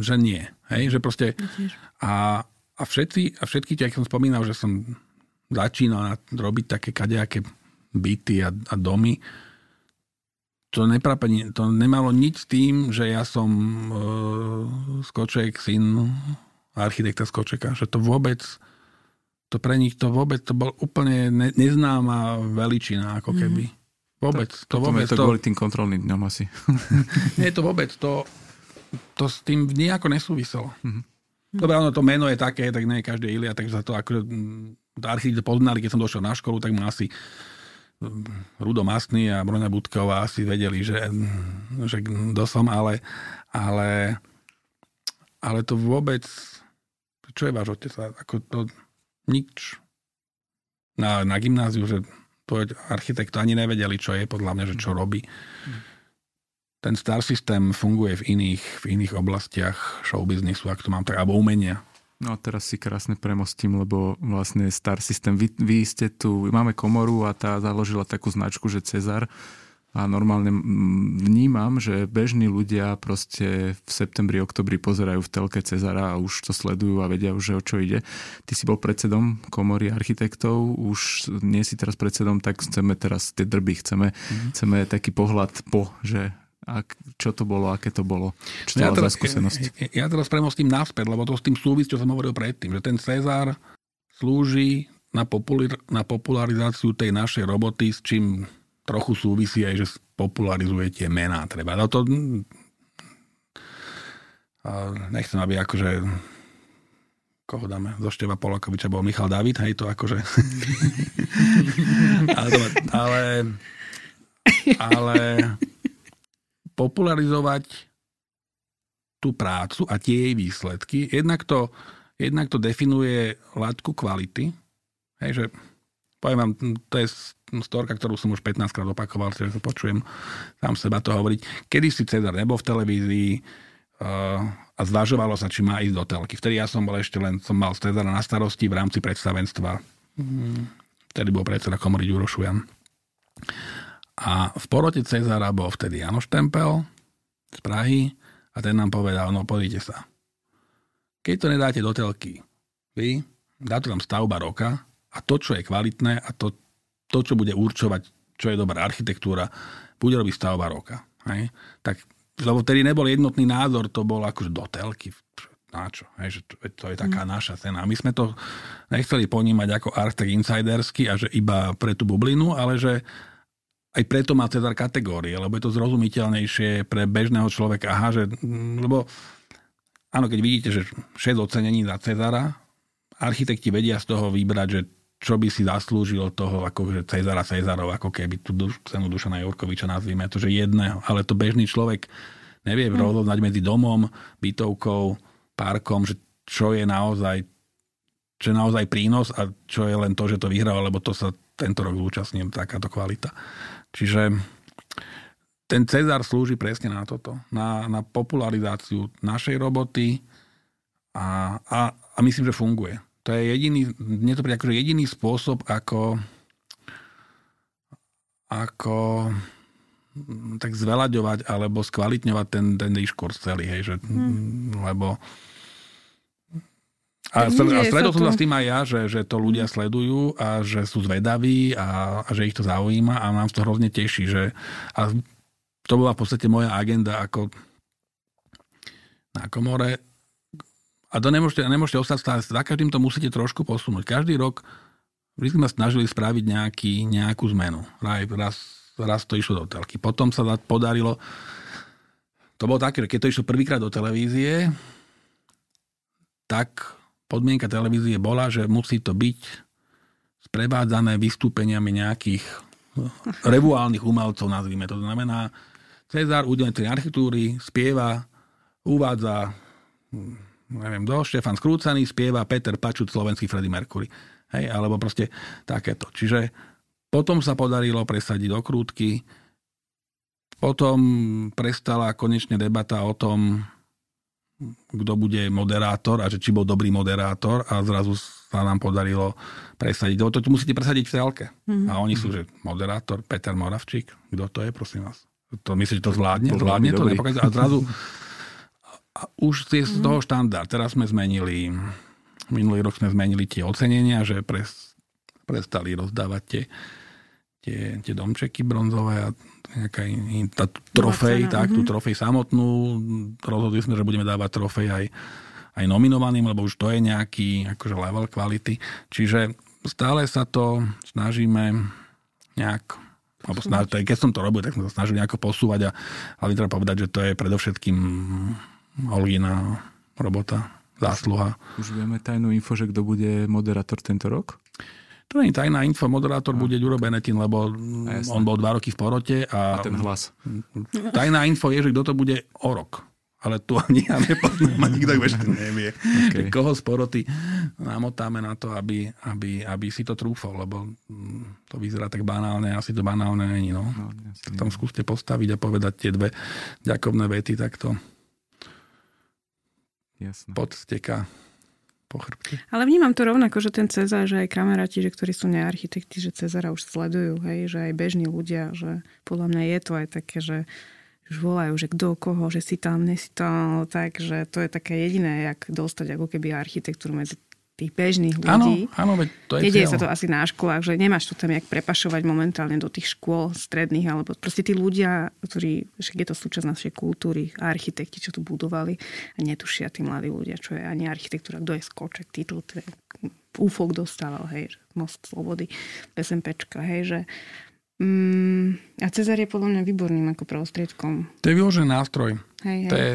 že nie. Hej? Že proste, a, a, všetci, a všetky tie, som spomínal, že som začínal robiť také kadejaké byty a, a domy, to, neprapenie, to nemalo nič s tým, že ja som e, Skoček, syn architekta Skočeka, že to vôbec to pre nich to vôbec, to bol úplne ne, neznáma veličina, ako mhm. keby. Vôbec. Tak, to vôbec. Je to, to kvôli tým kontrolným dňom asi. (laughs) nie, to vôbec. To, to s tým nejako nesúviselo. Mm-hmm. Dobre, ono to meno je také, tak nie každý Ilia, takže za to ako to architekti poznali, keď som došiel na školu, tak ma asi mm, Rudo Masný a Broňa Budková asi vedeli, že, že kto som, ale, ale, ale to vôbec, čo je váš otec? Ako to, nič. Na, na gymnáziu, že architekt ani nevedeli, čo je, podľa mňa, že čo robí. Ten star systém funguje v iných, v iných oblastiach showbiznisu, ak to mám tak, alebo umenia. No a teraz si krásne premostím, lebo vlastne Star System, vy, vy ste tu, máme komoru a tá založila takú značku, že Cezar, a normálne vnímam, že bežní ľudia proste v septembri, oktobri pozerajú v telke Cezara a už to sledujú a vedia už, o čo ide. Ty si bol predsedom komory architektov, už nie si teraz predsedom, tak chceme teraz tie drby, chceme, mm-hmm. chceme taký pohľad po, že a čo to bolo, aké to bolo? Čo to ja, teraz, skúsenosť? Ja, ja teraz premostím naspäť, lebo to s tým súvisí, čo som hovoril predtým, že ten Cezar slúži na, popular, na popularizáciu tej našej roboty, s čím trochu súvisí aj, že popularizuje tie mená. Treba. No to, nechcem, aby akože koho dáme, zo Števa Polakoviča bol Michal David, hej, to akože... (laughs) ale, ale, ale popularizovať tú prácu a tie jej výsledky, jednak to, jednak to definuje látku kvality, hej, že poviem vám, to je storka, ktorú som už 15 krát opakoval, že to počujem sám seba to hovoriť. Kedy si Cezar nebol v televízii uh, a zvažovalo sa, či má ísť do telky. Vtedy ja som bol ešte len, som mal Cezara na starosti v rámci predstavenstva. Vtedy bol predseda komory Ďuro Šujan. A v porote Cezara bol vtedy Janoš Tempel z Prahy a ten nám povedal, no pozrite sa. Keď to nedáte do telky, vy, dáte tam stavba roka a to, čo je kvalitné a to, to čo bude určovať, čo je dobrá architektúra, bude robiť stavba roka. Hej? Tak, lebo vtedy nebol jednotný názor, to bol akože do telky, na čo, hej, že to, to je taká mm. naša cena. My sme to nechceli ponímať ako architekt insidersky a že iba pre tú bublinu, ale že aj preto má Cezar kategórie, lebo je to zrozumiteľnejšie pre bežného človeka. Aha, že, lebo áno, keď vidíte, že 6 ocenení za Cezara, architekti vedia z toho vybrať, že čo by si zaslúžil toho akože Cezara Cezarov, ako keby tú duš, cenu Dušana Jurkoviča nazvime, to, že jedného, ale to bežný človek nevie mm. rozhodnať medzi domom, bytovkou, parkom, že čo je naozaj čo je naozaj prínos a čo je len to, že to vyhral, lebo to sa tento rok zúčastním, takáto kvalita. Čiže ten Cezar slúži presne na toto, na, na popularizáciu našej roboty a, a, a myslím, že funguje. To je jediný, mne to príde akože jediný spôsob, ako ako mm, tak zvelaďovať alebo skvalitňovať ten, ten diskurs celý, hej, že, hmm. lebo a, a sledol som sa s tým aj ja, že, že to ľudia sledujú a že sú zvedaví a, a že ich to zaujíma a nám to hrozne teší. Že, a to bola v podstate moja agenda ako na komore a to nemôžete, nemôžete ostať. Za každým to musíte trošku posunúť. Každý rok vždy sme snažili spraviť nejaký, nejakú zmenu. Raz, raz to išlo do telky. Potom sa podarilo, to bolo také, keď to išlo prvýkrát do televízie, tak podmienka televízie bola, že musí to byť sprevádzané vystúpeniami nejakých revuálnych umelcov, nazvime to. Znamená, Cezar, udelený architektúry, spieva, uvádza, hm, neviem, do Štefan Skrúcaný, spieva Peter Pačut, slovenský Freddie Mercury. Hej, alebo proste takéto. Čiže potom sa podarilo presadiť okrútky, potom prestala konečne debata o tom, kto bude moderátor a že či bol dobrý moderátor a zrazu sa nám podarilo presadiť. To, to musíte presadiť v celke. Mm-hmm. A oni sú, že moderátor Peter Moravčík. Kto to je, prosím vás? To myslíte, že to zvládne? Zvládne to? A zrazu (laughs) a už je z toho štandard. Teraz sme zmenili, minulý rok sme zmenili tie ocenenia, že pres, prestali rozdávať tie, tie, tie domčeky bronzové a nejaká in, tá trofej, tak, tú mhm. trofej samotnú. Rozhodli sme, že budeme dávať trofej aj, aj nominovaným, lebo už to je nejaký akože level kvality. Čiže stále sa to snažíme nejak alebo snaž, keď som to robil, tak som sa snažil nejako posúvať a, ale treba povedať, že to je predovšetkým Olgina robota, zásluha. Už vieme tajnú info, že kto bude moderátor tento rok? To nie je tajná info, moderátor no. bude Ďuro Benetin, lebo on bol dva roky v porote. A, a ten hlas. Tajná info je, že kto to bude o rok. Ale tu ani ja nepoznám, nikto ešte nevie. Okay. (laughs) Koho z poroty namotáme na to, aby, aby, aby si to trúfol, lebo mm, to vyzerá tak banálne, asi to banálne není. No. No, tam skúste postaviť a povedať tie dve ďakovné vety takto. Jasne. podsteka po chrbte. Ale vnímam to rovnako, že ten Cezar, že aj kamaráti, že ktorí sú nearchitekti, že Cezara už sledujú, hej, že aj bežní ľudia, že podľa mňa je to aj také, že už volajú, že kto koho, že si tam, nesi tam, tak, že to je také jediné, jak dostať ako keby architektúru medzi tých bežných ľudí. Áno, áno, veď to je Nedieje sa to asi na školách, že nemáš to tam jak prepašovať momentálne do tých škôl stredných, alebo proste tí ľudia, ktorí, však je to súčasť našej kultúry, architekti, čo tu budovali a netušia tí mladí ľudia, čo je ani architektúra, kto je skoček, titul, UFO dostával, hej, Most Slobody, SMPčka, hej, že Mm, a Cezar je podľa mňa výborným ako prostriedkom. To je vyložený nástroj. Hej, hej. To je,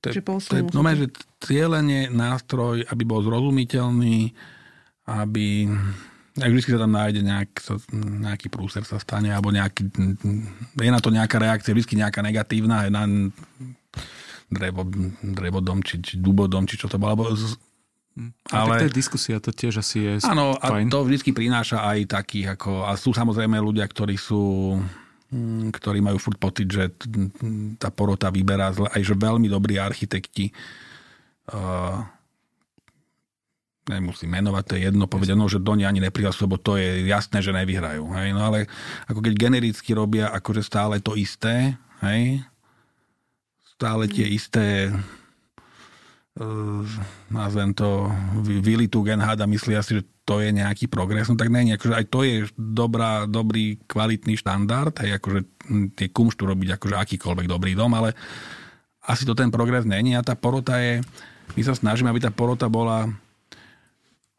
to je, to je no, že cieľenie nástroj, aby bol zrozumiteľný, aby ak vždy sa tam nájde nejak, nejaký prúser sa stane, alebo nejaký, je na to nejaká reakcia, vždy nejaká negatívna, je na drevo, drevodom, či, či dubodom, či čo to bolo. Alebo ale, tak je diskusia, to tiež asi je Áno, a fajn. to vždy prináša aj takých, ako, a sú samozrejme ľudia, ktorí sú ktorí majú furt pocit, že tá porota vyberá zle, aj že veľmi dobrí architekti uh, nemusím menovať, to je jedno, povedia, no, že do nej ani neprihlasú, lebo to je jasné, že nevyhrajú. Hej? No ale ako keď genericky robia akože stále to isté, hej? stále tie isté uh, nazvem to vylitú genháda myslia si, že to je nejaký progres, no tak nie, akože aj to je dobrá, dobrý, kvalitný štandard, hej, akože hm, tie kumštu robiť akože akýkoľvek dobrý dom, ale asi to ten progres není a tá porota je, my sa snažíme, aby tá porota bola,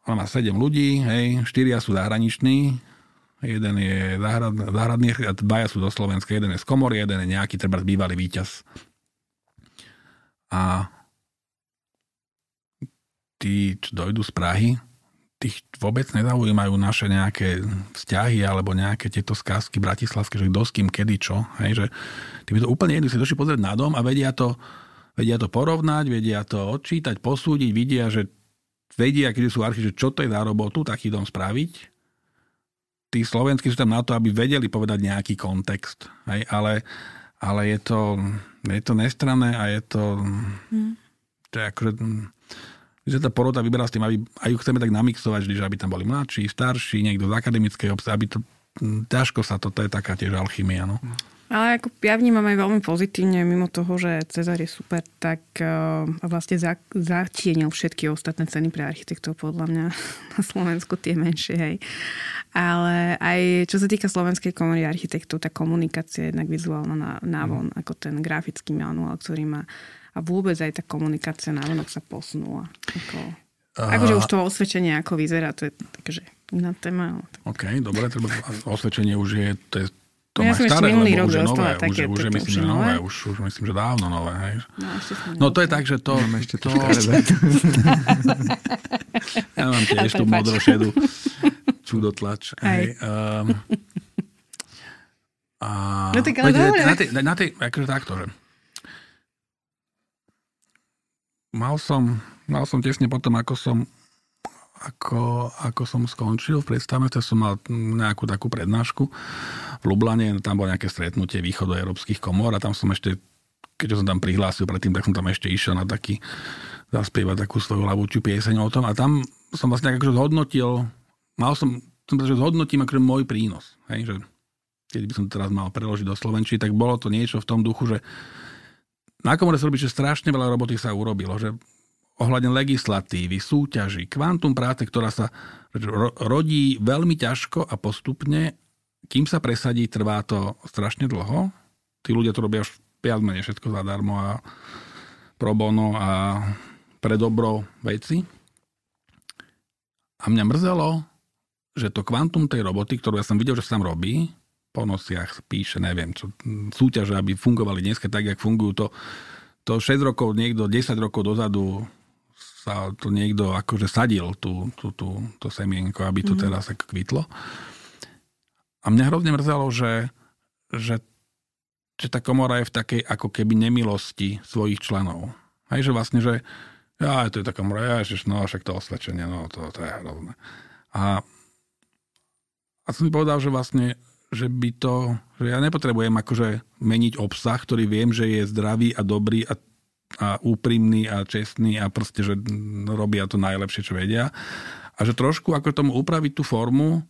ona má 7 ľudí, hej, 4 sú zahraniční, jeden je zahrad, záhradný, a dvaja sú do Slovenska, jeden je z komory, jeden je nejaký treba bývalý víťaz. A tí, čo dojdu z Prahy, tých vôbec nezaujímajú naše nejaké vzťahy alebo nejaké tieto skázky bratislavské, že kto s kým, kedy, čo. Hej, že tí by to úplne jedno si došli pozrieť na dom a vedia to, vedia to porovnať, vedia to odčítať, posúdiť, vidia, že vedia, keď sú archy, že čo to je za robotu taký dom spraviť. Tí slovenskí sú tam na to, aby vedeli povedať nejaký kontext. Hej, ale, ale je to, je to nestranné a je to, hmm. to je akože, že tá porota vyberá s tým, aby aj ju chceme tak namixovať, že aby tam boli mladší, starší, niekto z akademickej obce, aby to ťažko sa to, to je taká tiež alchymia. No. Ale ako ja vnímam aj veľmi pozitívne, mimo toho, že Cezar je super, tak uh, vlastne za, zatienil všetky ostatné ceny pre architektov, podľa mňa (laughs) na Slovensku tie menšie, hej. Ale aj čo sa týka Slovenskej komory architektov, tá komunikácia je jednak vizuálna na, návon, mm. ako ten grafický manuál, ktorý má a vôbec aj tá komunikácia na vonok sa posunula. Ako, akože už to osvedčenie ako vyzerá, to je takže iná téma. Tak... OK, dobre, treba, osvedčenie už je, to je to ja má staré, minulý rok už je nové, také, už, už, je, myslím, že nové, už, už myslím, že dávno nové. Hej. No, no to je tak, že to... Mám ešte to... (laughs) ja mám tiež tú modrošedu čudotlač. Hej. Um, A, No tak ale na tej, na tej, akože takto, že mal som, mal som tesne potom, ako som ako, ako som skončil v predstave, tak som mal nejakú takú prednášku v Lublane, tam bolo nejaké stretnutie východoeurópskych komor a tam som ešte, keďže som tam prihlásil predtým, tak som tam ešte išiel na taký, zaspievať takú svoju lavúčiu pieseň o tom a tam som vlastne akože zhodnotil, mal som, som že zhodnotím akože môj prínos, hej, že keď by som teraz mal preložiť do Slovenčiny, tak bolo to niečo v tom duchu, že na komore sa robí, že strašne veľa roboty sa urobilo, že ohľadne legislatívy, súťaží, kvantum práce, ktorá sa ro- rodí veľmi ťažko a postupne, kým sa presadí, trvá to strašne dlho. Tí ľudia to robia viac menej všetko zadarmo a pro bono a pre dobro veci. A mňa mrzelo, že to kvantum tej roboty, ktorú ja som videl, že sa tam robí, po nosiach píše, neviem, čo, súťaže, aby fungovali dneska tak, jak fungujú to, to 6 rokov, niekto 10 rokov dozadu sa to niekto akože sadil tú, tú, tú, to semienko, aby to mm. teraz ako kvitlo. A mňa hrozne mrzelo, že, že, že tá komora je v takej ako keby nemilosti svojich členov. Hej, že vlastne, že ja, to je taká komora, ja, že no, však to osvedčenie, no, to, to je hrozné. A, a som mi povedal, že vlastne že by to, že ja nepotrebujem akože meniť obsah, ktorý viem, že je zdravý a dobrý a, a úprimný a čestný a proste, že robia to najlepšie, čo vedia. A že trošku ako tomu upraviť tú formu,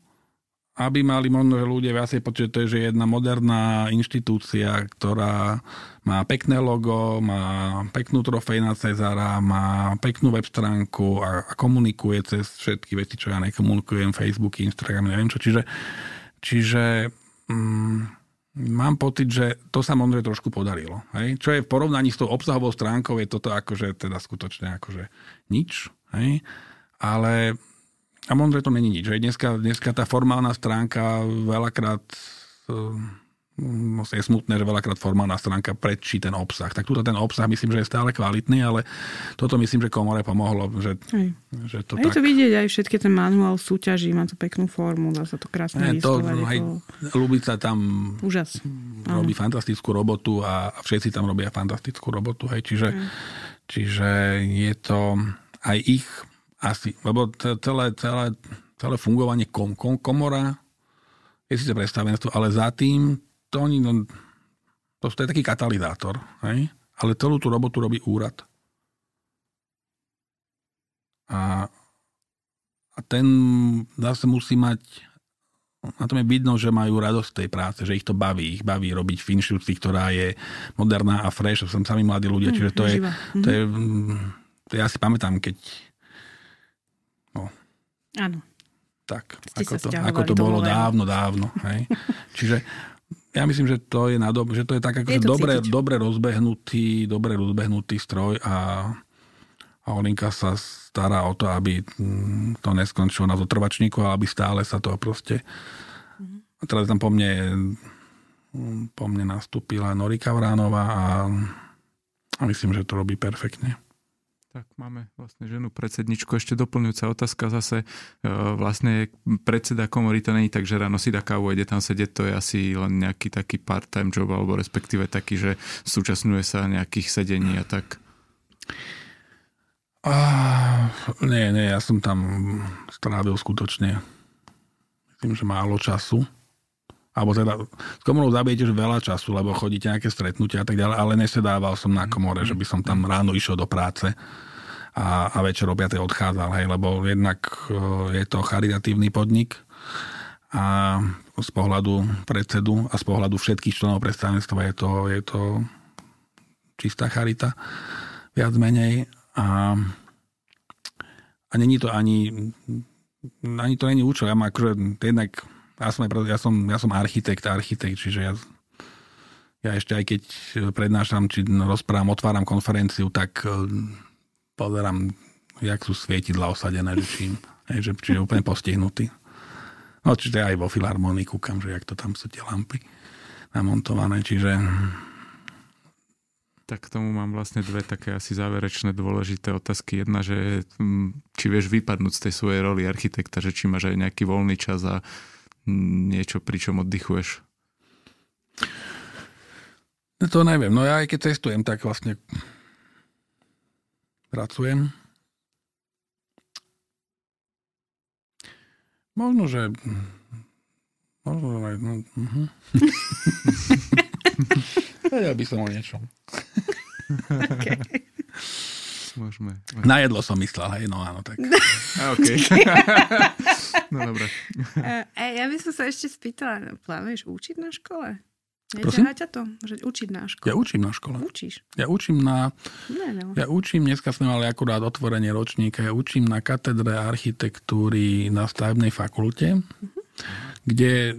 aby mali možno že ľudia viacej pocit, že to je že jedna moderná inštitúcia, ktorá má pekné logo, má peknú trofej na Cezara, má peknú web stránku a, a komunikuje cez všetky veci, čo ja nekomunikujem, Facebook, Instagram, neviem čo. Čiže Čiže mm, mám pocit, že to sa Mondre trošku podarilo. Hej? Čo je v porovnaní s tou obsahovou stránkou, je toto akože teda skutočne akože nič. Hej? Ale a Mondre to není nič. Hej? Dneska, dneska tá formálna stránka veľakrát je smutné, že veľakrát formálna stránka predčí ten obsah. Tak túto ten obsah myslím, že je stále kvalitný, ale toto myslím, že komore pomohlo. Že, že to a je tak... to vidieť aj všetky ten manuál súťaží, má to peknú formu, dá sa to krásne Ne, to, hej, to... Lubica tam Úžas. robí fantastickú robotu a všetci tam robia fantastickú robotu. Hej, čiže, čiže je to aj ich asi, lebo celé, celé, celé fungovanie kom, kom, komora je síce predstavenstvo, ale za tým to oni, no, to, to je taký katalizátor, hej? ale celú tú robotu robí úrad. A, a ten zase musí mať na tom je vidno, že majú radosť tej práce, že ich to baví. Ich baví robiť v inštitúcii, ktorá je moderná a fresh. Som sami mladí ľudia, Mm, čiže to je, to je, mm, to ja si pamätám, keď Áno. tak, Ste ako to, ako to bolo dávno, dávno. Hej. (laughs) Čiže ja myslím, že to je, na dob- že to je tak ako Je to dobre, cítiť. dobre, rozbehnutý, dobre rozbehnutý stroj a, a Olinka sa stará o to, aby mm, to neskončilo na zotrvačníku, ale aby stále sa to proste... Mhm. A teraz tam po mne, po mne nastúpila Norika Vránová a, a myslím, že to robí perfektne. Tak máme vlastne ženu predsedničku. Ešte doplňujúca otázka zase. E, Vlastne predseda komory to není tak, že ráno si dá kávu a ide tam sedieť. To je asi len nejaký taký part-time job, alebo respektíve taký, že súčasňuje sa nejakých sedení a tak. Ah, nie, nie, ja som tam strávil skutočne myslím, že málo času. Alebo teda s komorou zabijete že veľa času, lebo chodíte nejaké stretnutia a tak ďalej, ale nesedával som na komore, že by som tam ráno išiel do práce a, a večer o 5. odchádzal, hej, lebo jednak e, je to charitatívny podnik a z pohľadu predsedu a z pohľadu všetkých členov predstavenstva je to, je to čistá charita, viac menej. A, a není to ani, ani to není účel. Ja mám akože jednak, ja som, ja som, ja som architekt, architekt, čiže ja, ja ešte aj keď prednášam, či rozprávam, otváram konferenciu, tak eh, pozerám, jak sú svietidla osadené, že čím, že, čiže úplne postihnutý. No, čiže aj vo filharmonii kúkam, že jak to tam sú tie lampy namontované, čiže Tak k tomu mám vlastne dve také asi záverečné dôležité otázky. Jedna, že mm, či vieš vypadnúť z tej svojej roli architekta, že či máš aj nejaký voľný čas a niečo, pri čom oddychuješ. No to neviem. No ja aj keď cestujem, tak vlastne pracujem. Možno, že... Možno, že. No, uh-huh. (laughs) (laughs) ja by som o niečom. (laughs) Okay. Môžeme. Na jedlo som myslel, hej, no áno, tak. A, okay. (laughs) no dobre. E, ja by som sa ešte spýtala, plánuješ učiť na škole? Prosím? Ťa to, že učiť na škole? Ja učím na škole. Učíš? Ja učím na... Ne, no. Ja učím, dneska sme mali akurát otvorenie ročníka, ja učím na katedre architektúry na stavebnej fakulte, kde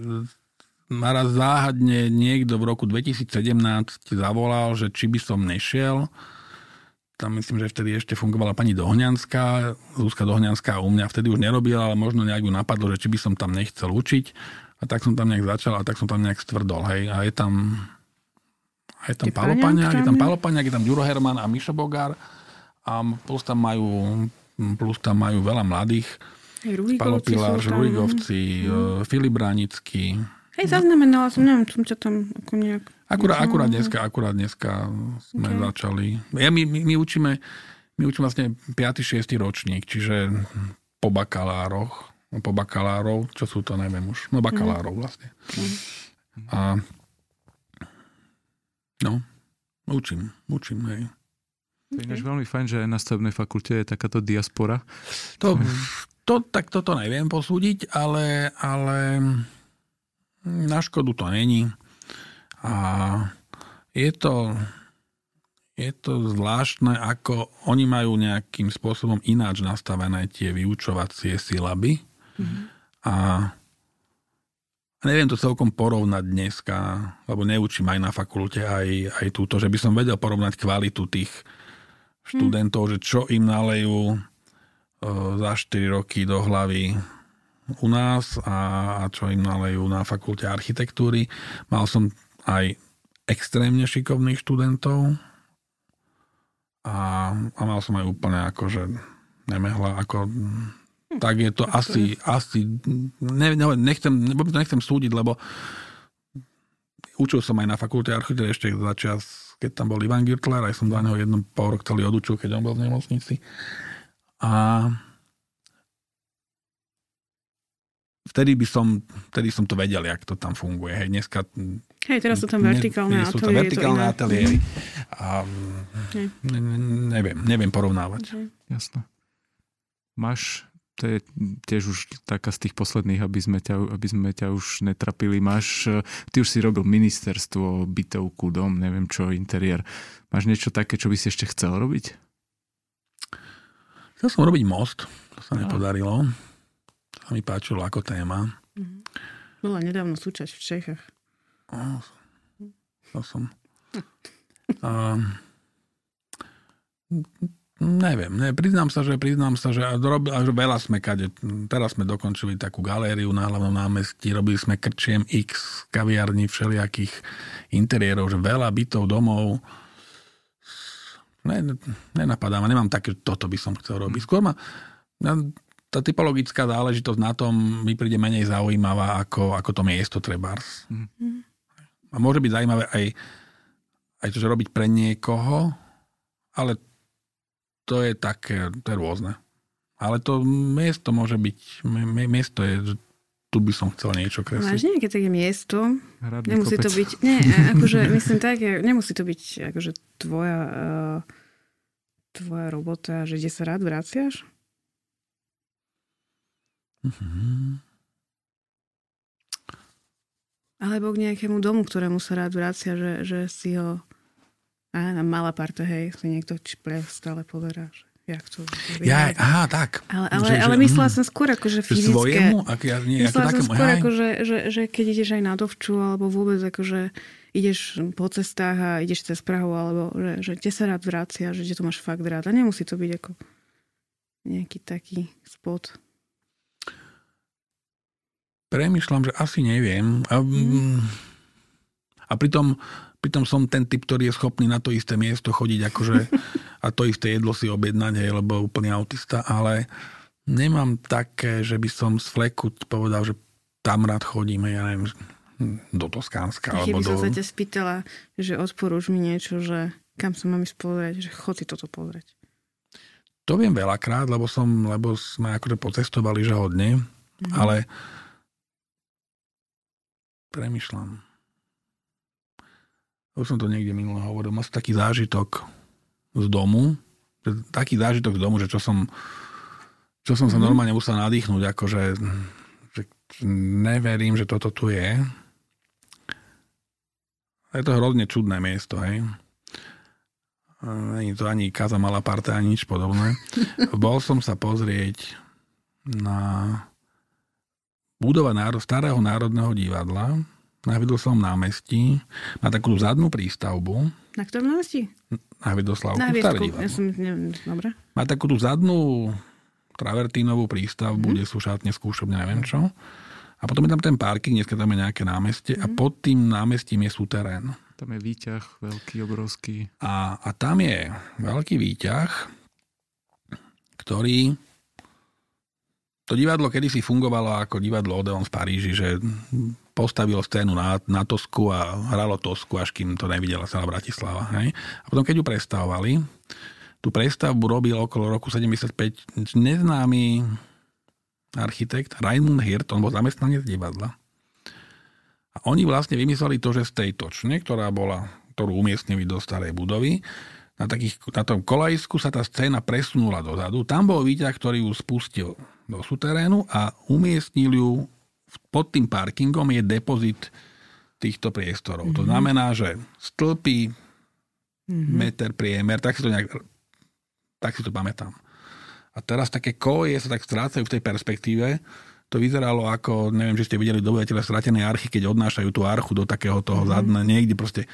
naraz záhadne niekto v roku 2017 zavolal, že či by som nešiel. Tam myslím, že vtedy ešte fungovala pani Dohňanská, Zuzka Dohňanská u mňa vtedy už nerobila, ale možno nejak ju napadlo, že či by som tam nechcel učiť. A tak som tam nejak začal a tak som tam nejak stvrdol. Hej. A je tam, a je tam Palo Paňák, je tam Palo Paňák, je tam Ďuro Herman a Mišo Bogár. A plus tam majú, plus tam majú veľa mladých. Palo tam. Ruigovci, mm. Filip Bránický. Hej, zaznamenala som, neviem, som ťa tam ako nejak... Akurát, No, akurát, no. dneska, akurát dneska sme Ok. začali. Ja, my, my, my, učíme, my učíme vlastne 5. 6. ročník, čiže po bakalároch, po bakalárov, čo sú to, neviem už, no bakalárov vlastne. A no, učím, učím, hej. To je ináč veľmi fajn, že na stavebnej fakulte je takáto diaspora. To, to, tak toto neviem posúdiť, ale, ale na škodu to není. A je to, je to zvláštne, ako oni majú nejakým spôsobom ináč nastavené tie vyučovacie sílaby. A neviem to celkom porovnať dneska, lebo neučím aj na fakulte, aj, aj túto, že by som vedel porovnať kvalitu tých študentov, že čo im nalejú e, za 4 roky do hlavy u nás a, čo im nalejú na fakulte architektúry. Mal som aj extrémne šikovných študentov a, a mal som aj úplne akože nemehla, ako tak je to asi, asi ne, ne, nechcem, nechcem súdiť, lebo učil som aj na fakulte architektúry ešte za čas, keď tam bol Ivan Girtler, aj som do neho jednom pol rok celý odučil, keď on bol v nemocnici. A vtedy by som, vtedy som to vedel, jak to tam funguje. Hej, dneska... Hej, teraz sú tam ne- vertikálne nie sú tam vertikálne ateliéry. A ne, ne- neviem, neviem porovnávať. Jasné. Máš, to je tiež už taká z tých posledných, aby sme ťa, aby sme ťa už netrapili. Máš, ty už si robil ministerstvo, bytovku, dom, neviem čo, interiér. Máš niečo také, čo by si ešte chcel robiť? Chcel som robiť most, to sa Á. nepodarilo. Sa mi páčilo ako téma. Bola nedávno súčasť v Čechách. To som... A, (laughs) neviem, ne, priznám sa, že priznám sa, že, rob, a že veľa sme kade, teraz sme dokončili takú galériu na hlavnom námestí, robili sme krčiem X kaviarní všelijakých interiérov, že veľa bytov, domov. Ne, ne, nenapadá ma, nemám také, že toto by som chcel robiť. Skôr ma, ja, tá typologická záležitosť na tom mi príde menej zaujímavá ako, ako to miesto trebárs. A môže byť zaujímavé aj, aj to, že robiť pre niekoho, ale to je také, to je rôzne. Ale to miesto môže byť, miesto je, že tu by som chcel niečo Máš kresliť. nejaké také miesto, Hradný nemusí to kopec. byť, nie, akože (laughs) myslím tak, nemusí to byť akože tvoja, uh, tvoja robota, že kde sa rád vraciaš? Mhm. Alebo k nejakému domu, ktorému sa rád vracia, že, že si ho a na malá parta, hej, si niekto či pre stále poverá, že jak to Ja, aha, tak. ale, ale, že- ale myslela mm. som skôr ako, že fyzické. svojemu? Ak ja, nie, ako Myslela som takému, skôr hej. ako, že, že, že keď ideš aj na dovču, alebo vôbec ako, že ideš po cestách a ideš cez Prahu, alebo že, že kde sa rád vracia, že kde to máš fakt rád. A nemusí to byť ako nejaký taký spot. Premýšľam, že asi neviem. A, mm. a pritom, pritom som ten typ, ktorý je schopný na to isté miesto chodiť akože, a to isté jedlo si objednať, hej, lebo úplný autista, ale nemám také, že by som z fleku povedal, že tam rád chodím, hej, ja neviem. do Toskánska. Keby alebo som do... sa ťa spýtala, že odporúč mi niečo, že kam sa mám ísť pozrieť, že chod si toto pozrieť. To viem veľakrát, lebo, som, lebo sme akože pocestovali, že hodne, mm. ale premyšľam. Už som to niekde minule hovoril. Mal som taký zážitok z domu, taký zážitok z domu, že čo som, čo som sa mm. normálne musel nadýchnuť, akože že neverím, že toto tu je. Je to hrozne čudné miesto, hej. Není to ani Kaza Malaparta, ani nič podobné. (laughs) Bol som sa pozrieť na budova náro, starého národného divadla na Vidoslovom námestí. Má takú zadnú prístavbu. Na ktorom námestí? Na Vidoslavku. Na Viedku. Ja som, neviem, dobre. Má takú tú zadnú travertínovú prístavbu, mm. kde sú šatne, skúšobne, neviem čo. A potom je tam ten parking, dneska tam je nejaké námestie mm. a mhm. pod tým námestím je súterén. Tam je výťah veľký, obrovský. A, a tam je veľký výťah, ktorý to divadlo kedysi fungovalo ako divadlo Odeon v Paríži, že postavilo scénu na, na Tosku a hralo Tosku, až kým to nevidela celá Bratislava. Hej? A potom, keď ju prestavovali, tú prestavbu robil okolo roku 75 neznámy architekt Raimund Hirt, on bol zamestnanec divadla. A oni vlastne vymysleli to, že z tej točne, ktorá bola, ktorú umiestnili do starej budovy, na, takých, na tom kolajsku sa tá scéna presunula dozadu. Tam bol výťah, ktorý ju spustil do suterénu a umiestnil ju pod tým parkingom je depozit týchto priestorov. Mm-hmm. To mhm. znamená, že stĺpy, mm-hmm. meter priemer, tak si to nejak, tak si to pamätám. A teraz také koje sa tak strácajú v tej perspektíve. To vyzeralo ako, neviem, či ste videli dobyvateľe stratenej archy, keď odnášajú tú archu do takého toho mm. zadne, niekde proste.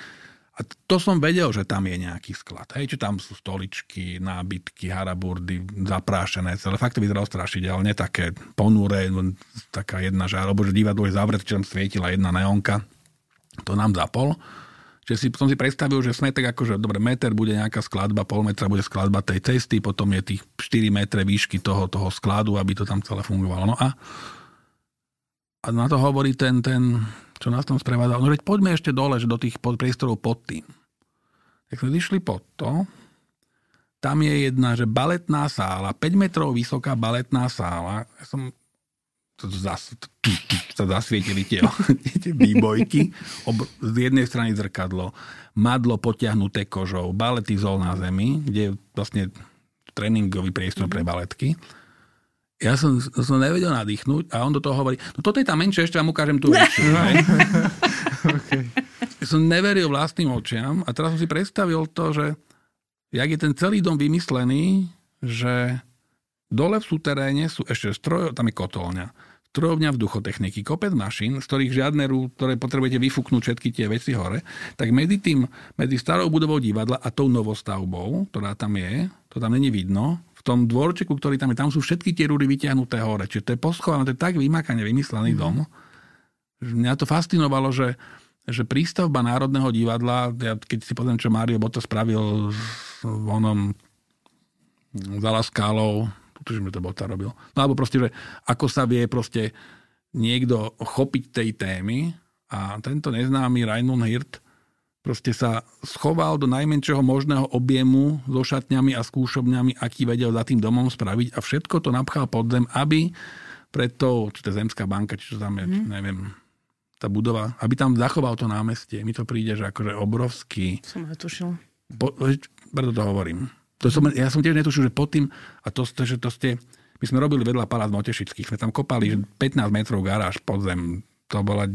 A to som vedel, že tam je nejaký sklad. Hej, či tam sú stoličky, nábytky, haraburdy, zaprášené celé. Fakt to vyzeralo strašidelne, také ponúre, taká jedna žár, alebo že divadlo je zavreté, či tam svietila jedna neonka. To nám zapol že si, som si predstavil, že sme tak ako, že dobre, meter bude nejaká skladba, pol metra bude skladba tej cesty, potom je tých 4 metre výšky toho, toho skladu, aby to tam celé fungovalo. No a, a na to hovorí ten, ten, čo nás tam sprevádzal, no veď poďme ešte dole, že do tých pod, priestorov pod tým. Tak sme vyšli pod to, tam je jedna, že baletná sála, 5 metrov vysoká baletná sála. Ja som zas, sa zasvietili (laughs) tie, tie výbojky. Ob, z jednej strany zrkadlo, madlo potiahnuté kožou, baletizol na zemi, kde je vlastne tréningový priestor pre baletky. Ja som, som nevedel nadýchnuť a on do toho hovorí, no toto je tá menšia, ešte vám ukážem tú väčšiu. (laughs) okay. Som neveril vlastným očiam a teraz som si predstavil to, že jak je ten celý dom vymyslený, že dole v súteréne sú ešte stroj, tam je kotolňa strojovňa vzduchotechniky, kopec mašín, z ktorých žiadne ktoré potrebujete vyfúknúť všetky tie veci hore, tak medzi tým, medzi starou budovou divadla a tou novostavbou, ktorá tam je, to tam není vidno, v tom dvorčeku, ktorý tam je, tam sú všetky tie rúry vyťahnuté hore. Čiže to je poschované, to je tak vymakane vymyslený mm. dom. Mňa to fascinovalo, že, že prístavba Národného divadla, ja keď si pozriem, čo Mário Boto spravil v onom za Laskálou, tuším, že to Bota robil. No alebo proste, že ako sa vie proste niekto chopiť tej témy a tento neznámy Raimund Hirt proste sa schoval do najmenšieho možného objemu so šatňami a skúšobňami, aký vedel za tým domom spraviť a všetko to napchal pod zem, aby pred tou, či to Zemská banka, či to tam je, mm. neviem, tá budova, aby tam zachoval to námestie. Mi to príde, že akože obrovský. Som netušil. Po, preto to hovorím. To som, ja som tiež netušil, že pod tým, a to, to, že to ste, my sme robili vedľa Palác Motešických, sme tam kopali 15 metrov garáž pod zem. To bola,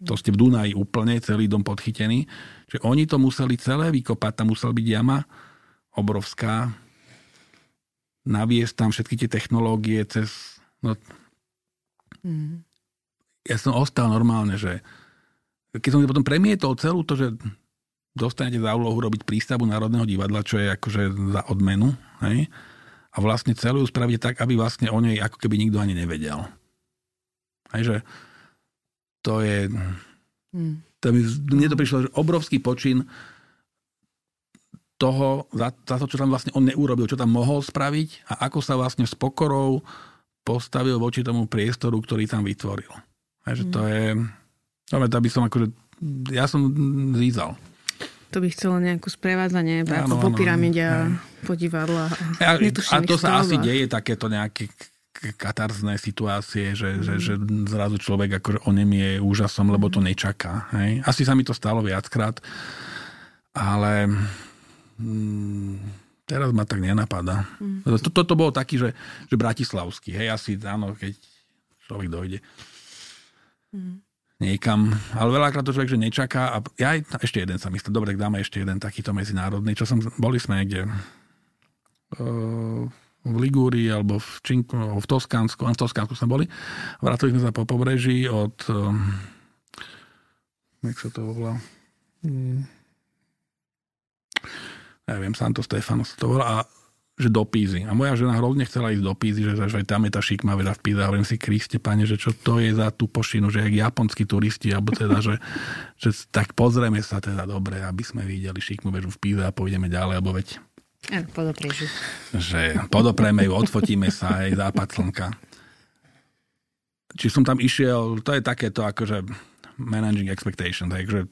to ste v Dunaji úplne, celý dom podchytený. Že oni to museli celé vykopať, tam musela byť jama obrovská, naviesť tam všetky tie technológie cez... No, mm. Ja som ostal normálne, že keď som potom premietol celú to, že dostanete za úlohu robiť prístavu Národného divadla, čo je akože za odmenu. Hej? A vlastne celú spravíte tak, aby vlastne o nej ako keby nikto ani nevedel. Hej, že to je... Hmm. To mi, mne to prišlo, že obrovský počin toho, za, za to, čo tam vlastne on neurobil, čo tam mohol spraviť a ako sa vlastne s pokorou postavil voči tomu priestoru, ktorý tam vytvoril. Hej, že to hmm. je No, aby som akože, ja som zízal. To by chcelo nejakú sprevádzanie, Áno, ako po pyramide a po divadla. A, a to sa asi deje takéto nejaké katarzné situácie, že, že, že zrazu človek akože onemie úžasom, lebo to nečaká. Hej? Asi sa mi to stalo viackrát, ale mm, teraz ma tak nenapadá. Mm. To, toto bolo taký, že, že bratislavský. Hej, asi áno, keď človek dojde niekam. Ale veľakrát to človek, že nečaká. A ja aj, ešte jeden sa myslel. Dobre, tak dáme ešte jeden takýto medzinárodný. Čo som, boli sme niekde eh, v Ligúrii alebo v, Činku, v Toskánsku. A v Toskánsku sme boli. Vrátili sme sa po pobreží od... Um, jak sa to volá? Hmm. Neviem, Santo Stefano sa to volá. A že do Pízy. A moja žena hrozne chcela ísť do Pízy, že, že tam je tá šikma veda v Píze. A hovorím si, Kriste, pane, že čo to je za tú pošinu, že jak japonskí turisti, alebo teda, že, že tak pozrieme sa teda dobre, aby sme videli šikmu vežu v Píze a pôjdeme ďalej, lebo veď Áno, podopriežu. že podopreme ju, odfotíme sa aj západ slnka. Či som tam išiel, to je takéto akože managing expectations, takže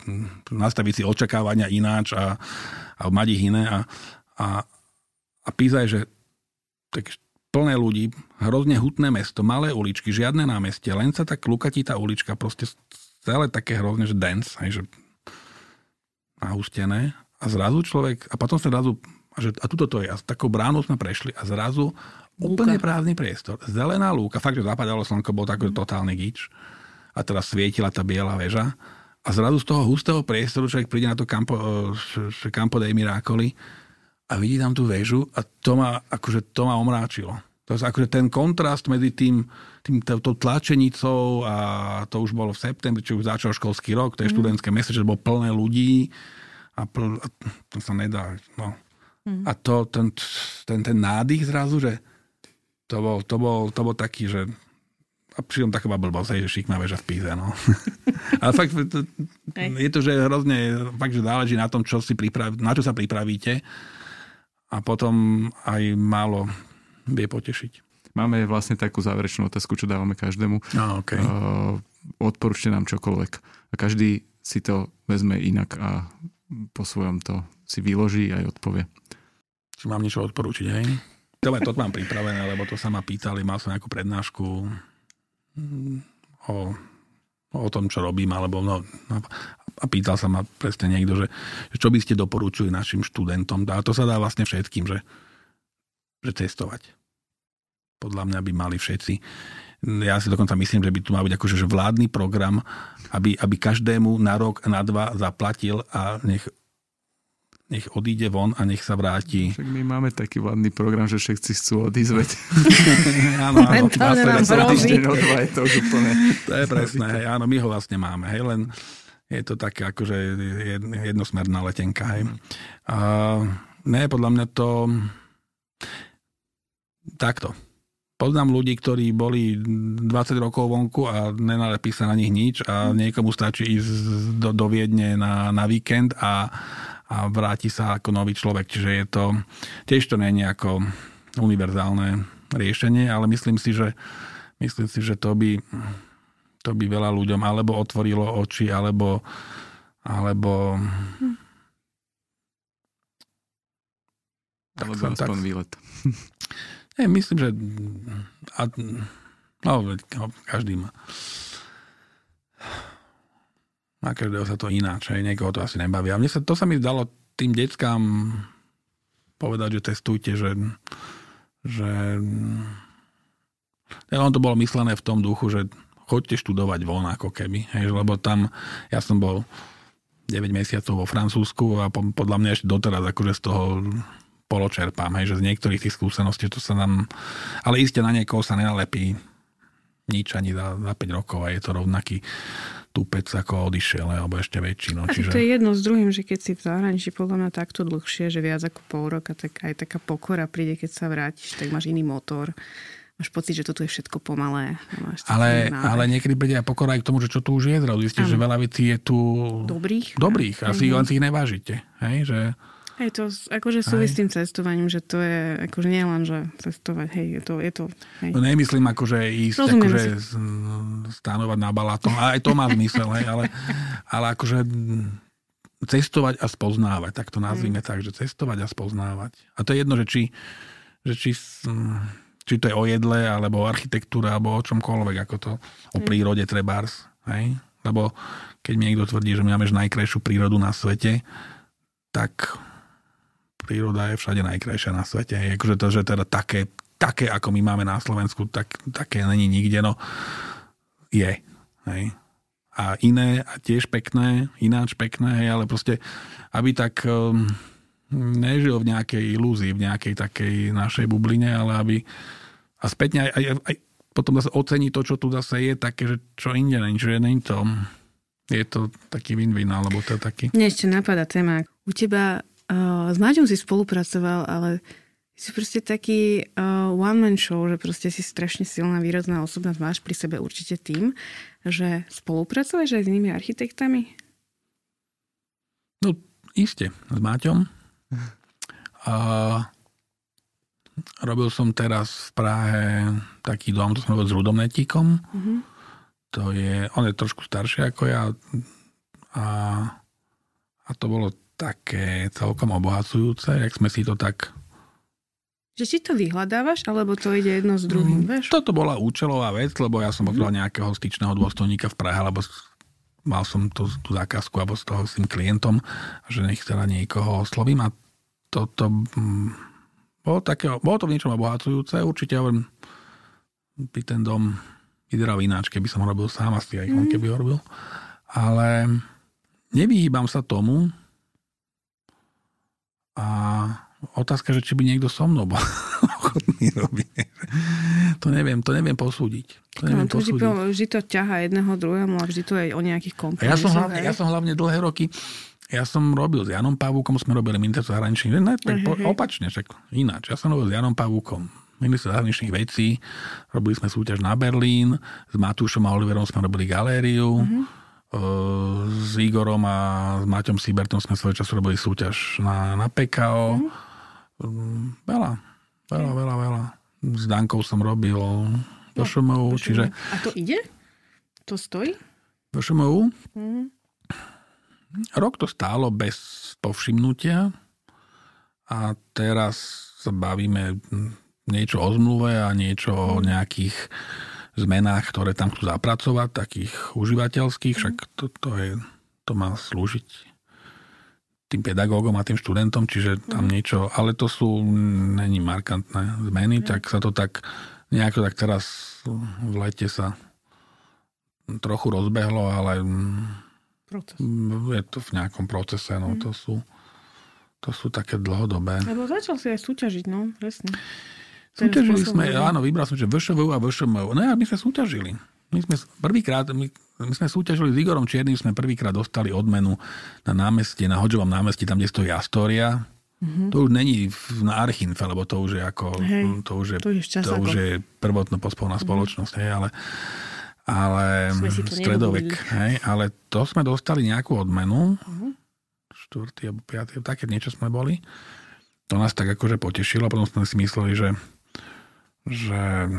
nastaviť si očakávania ináč a, a mať ich iné a, a, a Pisa je, že tak plné ľudí, hrozne hutné mesto, malé uličky, žiadne námestie, len sa tak lukatí tá ulička, proste celé také hrozne, že dance, hej, že nahustené a zrazu človek, a potom sa zrazu a, že, a tuto to je, a takou bránou sme prešli a zrazu úplne prázdny priestor, zelená lúka, fakt, že zapadalo slnko, bol taký totálny gič. A teraz svietila tá biela väža. A zrazu z toho hustého priestoru človek príde na to Campo, eh, Campo dei Miracoli a vidí tam tú väžu a to ma, akože, to ma omráčilo. To je akože ten kontrast medzi tým, tým tou tlačenicou a to už bolo v septembri, či už začal školský rok, to je študentské mesiac, že bolo plné ľudí a, pl, a to sa nedá. No. A to, ten, ten, ten nádych zrazu, že to bol, to bol, to bol taký, že a pritom taková blbosť, hej, že šikmá väža v Píze, no. (laughs) Ale fakt, to, je to, že hrozne, fakt, že záleží na tom, čo si priprav, na čo sa pripravíte a potom aj málo vie potešiť. Máme vlastne takú záverečnú otázku, čo dávame každému. No, okay. Uh, odporúčte nám čokoľvek. A každý si to vezme inak a po svojom to si vyloží a aj odpovie. Či mám niečo odporúčiť, hej? To, to mám pripravené, lebo to sa ma pýtali, mal som nejakú prednášku mm, o, o tom, čo robím, alebo no, no, a pýtal sa ma presne niekto, že, že čo by ste doporučili našim študentom. A to sa dá vlastne všetkým, že, že testovať. Podľa mňa by mali všetci. Ja si dokonca myslím, že by tu mal byť akože že vládny program, aby, aby každému na rok, na dva zaplatil a nech nech odíde von a nech sa vráti. Však my máme taký vládny program, že všetci chcú odísť, veď. (laughs) áno, áno. Mentálne nám. Týždeň o dva je to už úplne. To je presné, hej, áno, my ho vlastne máme, hej, len je to také akože jed- jednosmerná letenka, hej. A, ne, podľa mňa to takto. Poznám ľudí, ktorí boli 20 rokov vonku a nenalepí sa na nich nič a niekomu stačí ísť do, do Viedne na, na víkend a, a vráti sa ako nový človek. Čiže je to, tiež to nie je nejako univerzálne riešenie, ale myslím si, že, myslím si, že to by, to by veľa ľuďom alebo otvorilo oči, alebo, alebo Tak Alebo som- tak- aspoň výlet. Nie, myslím, že a, no, no, každý má na každého sa to ináč, hej, niekoho to asi nebaví. A mne sa, to sa mi zdalo tým deckám povedať, že testujte, že, že ja, on to bolo myslené v tom duchu, že choďte študovať von ako keby, hej, lebo tam ja som bol 9 mesiacov vo Francúzsku a po, podľa mňa ešte doteraz akože z toho poločerpám, hej, že z niektorých tých skúseností to sa nám... Ale iste na niekoho sa nenalepí nič ani za, za 5 rokov a je to rovnaký tupec ako odišiel, alebo ešte väčší. No, čiže... to je jedno s druhým, že keď si v zahraničí podľa mňa takto dlhšie, že viac ako pol roka, tak aj taká pokora príde, keď sa vrátiš, tak máš iný motor. Máš pocit, že toto je všetko pomalé. Máš Ale, ale niekedy bude aj pokora aj k tomu, že čo tu už je zrazu. Že veľa vecí je tu Dobrých? dobrých a si len si ich nevážite. Hej? Že Hej, to akože súvisí s tým cestovaním, že to je akože nie len, že cestovať, hej, je to, je to hej. No nemyslím akože ísť Rozumieme akože si. stánovať na balátom, aj to má zmysel, hej, ale, ale akože cestovať a spoznávať, tak to nazvime tak, že cestovať a spoznávať. A to je jedno, že či, že či, či to je o jedle, alebo o architektúre, alebo o čomkoľvek, ako to, o prírode trebárs, hej. Lebo keď mi niekto tvrdí, že my máme najkrajšiu prírodu na svete, tak príroda je všade najkrajšia na svete. Akože to, že teda také, také, ako my máme na Slovensku, tak, také není nikde, no je. Hej. A iné, a tiež pekné, ináč pekné, hej, ale proste, aby tak um, nežil v nejakej ilúzii, v nejakej takej našej bubline, ale aby a spätne aj, aj, aj potom zase ocení to, čo tu zase je, také, že čo inde není, že není to je to taký win-win, alebo to je taký Mne ešte napadá téma. U teba uh, s Maťom si spolupracoval, ale si proste taký uh, one-man show, že proste si strašne silná výrazná osobnosť. Máš pri sebe určite tým, že spolupracuješ aj s inými architektami? No, iste, s Máťom. A robil som teraz v Prahe taký dom, to som robil s Rudom Netíkom. Mhm. To je, on je trošku starší ako ja a, a to bolo také celkom obohacujúce, jak sme si to tak... Že si to vyhľadávaš, alebo to ide jedno s druhým, Mm, vieš? Toto bola účelová vec, lebo ja som potreboval nejakého styčného dôstojníka v Prahe, lebo mal som tú, tú zákazku alebo s toho s tým klientom, že nech teda niekoho oslovím a toto mm, bolo, také, bolo to v niečom obohacujúce. Určite hovorím, by ten dom vyzeral ináč, keby som ho robil sám, asi aj on keby ho robil. Ale nevyhýbam sa tomu a otázka, že či by niekto so mnou bol (laughs) ochotný robiť. To neviem, to neviem posúdiť. To No, neviem to vždy, posúdiť. po- vždy to ťaha jedného druhému a vždy to je o nejakých A ja som, kompromisoch. hlavne, ja som hlavne dlhé roky ja som robil s Janom Pavúkom, sme robili ministerstvo zahraničných, ne, tak po, opačne, však ináč. Ja som robil s Janom Pavúkom ministerstvo zahraničných vecí, robili sme súťaž na Berlín, s Matúšom a Oliverom sme robili galériu, Mhm. S Igorom a s Maťom Sibertom sme svoj času robili súťaž na, na PKO. Mhm. Mm, Veľa, veľa, veľa, veľa. S Dankou som robil do šumov, čiže A to ide? To stojí? do šumov Mhm. Rok to stálo bez povšimnutia a teraz sa bavíme hm, niečo o zmluve a niečo o nejakých zmenách, ktoré tam chcú zapracovať, takých užívateľských, však to, to, je, to má slúžiť tým pedagógom a tým študentom, čiže tam niečo, ale to sú, není markantné zmeny, tak sa to tak nejako tak teraz v lete sa trochu rozbehlo, ale Proces. Mm, Je to v nejakom procese, no to sú, to sú také dlhodobé. Lebo začal si aj súťažiť, no, presne. Súťažili sme, spôsob, áno, vybral som, že VŠVU a VŠMU. No ja, my sme súťažili. My sme prvýkrát, my, my sme súťažili s Igorom Čiernym, sme prvýkrát dostali odmenu na námestie, na Hodžovom námestí, tam, kde stojí Astoria. Mm-hmm. To už není na Archinfe, lebo to už je ako. Hej, to už je, to je to už je prvotno pospolná spoločnosť, hej, ale, ale to stredovek, hej, ale to sme dostali nejakú odmenu, štvrtý alebo piatý, také niečo sme boli. To nás tak akože potešilo, potom sme si mysleli, že že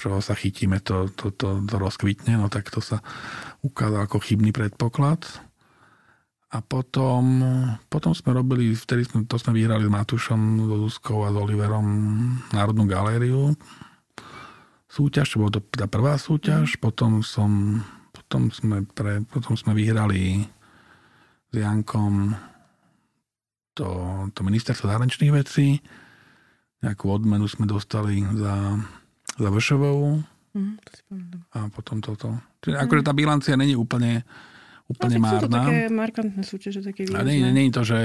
čo sa chytíme, to, to, to, to rozkvitne, no tak to sa ukázal ako chybný predpoklad. A potom, potom sme robili, vtedy sme, to sme vyhrali s Matúšom, so Zuzkou a s Oliverom Národnú galériu. Súťaž, bola to tá prvá súťaž, potom som, potom sme, pre, potom sme vyhrali s Jankom to, to ministerstvo zahraničných vecí. Nejakú odmenu sme dostali za, za VŠVU Mhm, to si pamätám. a potom toto. Čiže akože tá bilancia není úplne, úplne no, tak sú to márna. také markantné súťaže, také A nie, nie, výrazné. to, že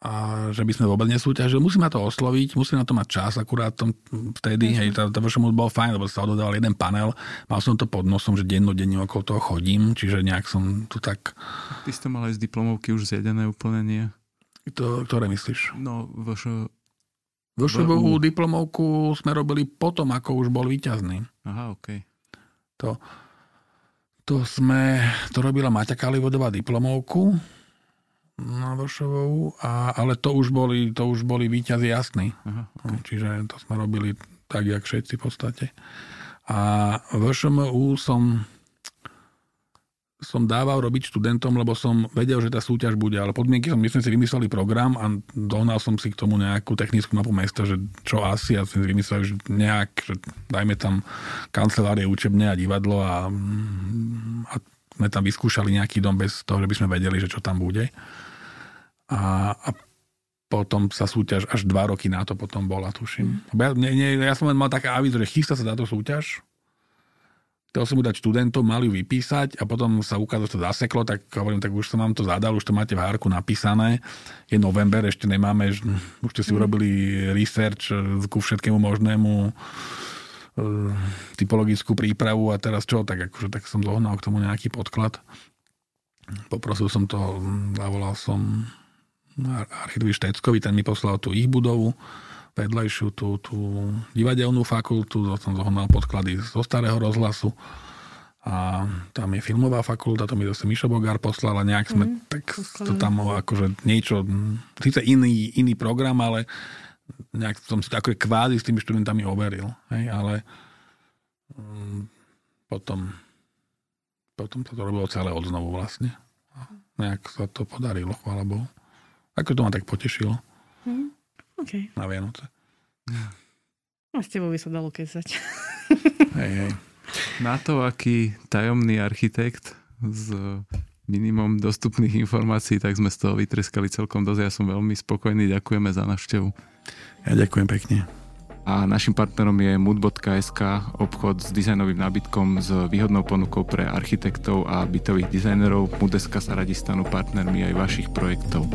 a že by sme vôbec nesúťažili. Musíme na to osloviť, musíme na to mať čas, akurát tom, vtedy, hej, tá, tá VŠMU bol fajn, lebo sa ododával jeden panel, mal som to pod nosom, že dennodenne okolo toho chodím, čiže nejak som tu tak, Ty si to mal aj z diplomovky už zjedené úplne, nie? To, ktoré myslíš? No, vaše... VŠVU diplomovku sme robili potom, ako už bol víťazný. Aha, okej. To, To sme, to robila Maťa Kalivodová diplomovku na Vršovou, a, ale to už boli, to už boli výťazí jasní. Aha, okay. Čiže to sme robili tak, jak všetci v podstate. A VŠMU som som dával robiť študentom, lebo som vedel, že tá súťaž bude, ale podmienky som, myslím si, vymysleli program a dohnal som si k tomu nejakú technickú mapu mesta, že čo asi, ja som si vymyslel, že nejak, že dajme tam kancelárie, učebne a divadlo a, a sme tam vyskúšali nejaký dom bez toho, že by sme vedeli, že čo tam bude. A, a potom sa súťaž až dva roky na to potom bola, tuším. Mm. Ja, nie, nie, ja som len mal také avizo, že chystá sa táto súťaž, chcel som mu dať študentom, mali ju vypísať a potom sa ukázalo, že to zaseklo, tak hovorím, tak už som vám to zadal, už to máte v hárku napísané. Je november, ešte nemáme, už ste si mm. urobili research ku všetkému možnému e, typologickú prípravu a teraz čo, tak akože tak som zohnal k tomu nejaký podklad. Poprosil som to, zavolal som architektúry Šteckovi, ten mi poslal tú ich budovu, vedľajšiu tú, tú divadelnú fakultu, som zohnal podklady zo starého rozhlasu a tam je filmová fakulta, to mi zase Mišo Bogár poslal a nejak sme mm, tak to tam akože niečo, síce iný, iný program, ale nejak som si to ako kvázi s tými študentami overil, hej, ale um, potom potom sa to robilo celé od znovu vlastne. A nejak sa to podarilo, chvála Bohu. Ako to ma tak potešilo. Mm. Okay. Na Vianoce. A s tebou by sa dalo kesať. (laughs) hej, hej. Na to, aký tajomný architekt s minimum dostupných informácií, tak sme z toho vytreskali celkom dosť. Ja som veľmi spokojný, ďakujeme za návštevu. Ja ďakujem pekne. A našim partnerom je mood.sk, obchod s dizajnovým nábytkom s výhodnou ponukou pre architektov a bytových dizajnerov. Mood.sk sa radi stanú partnermi aj vašich projektov.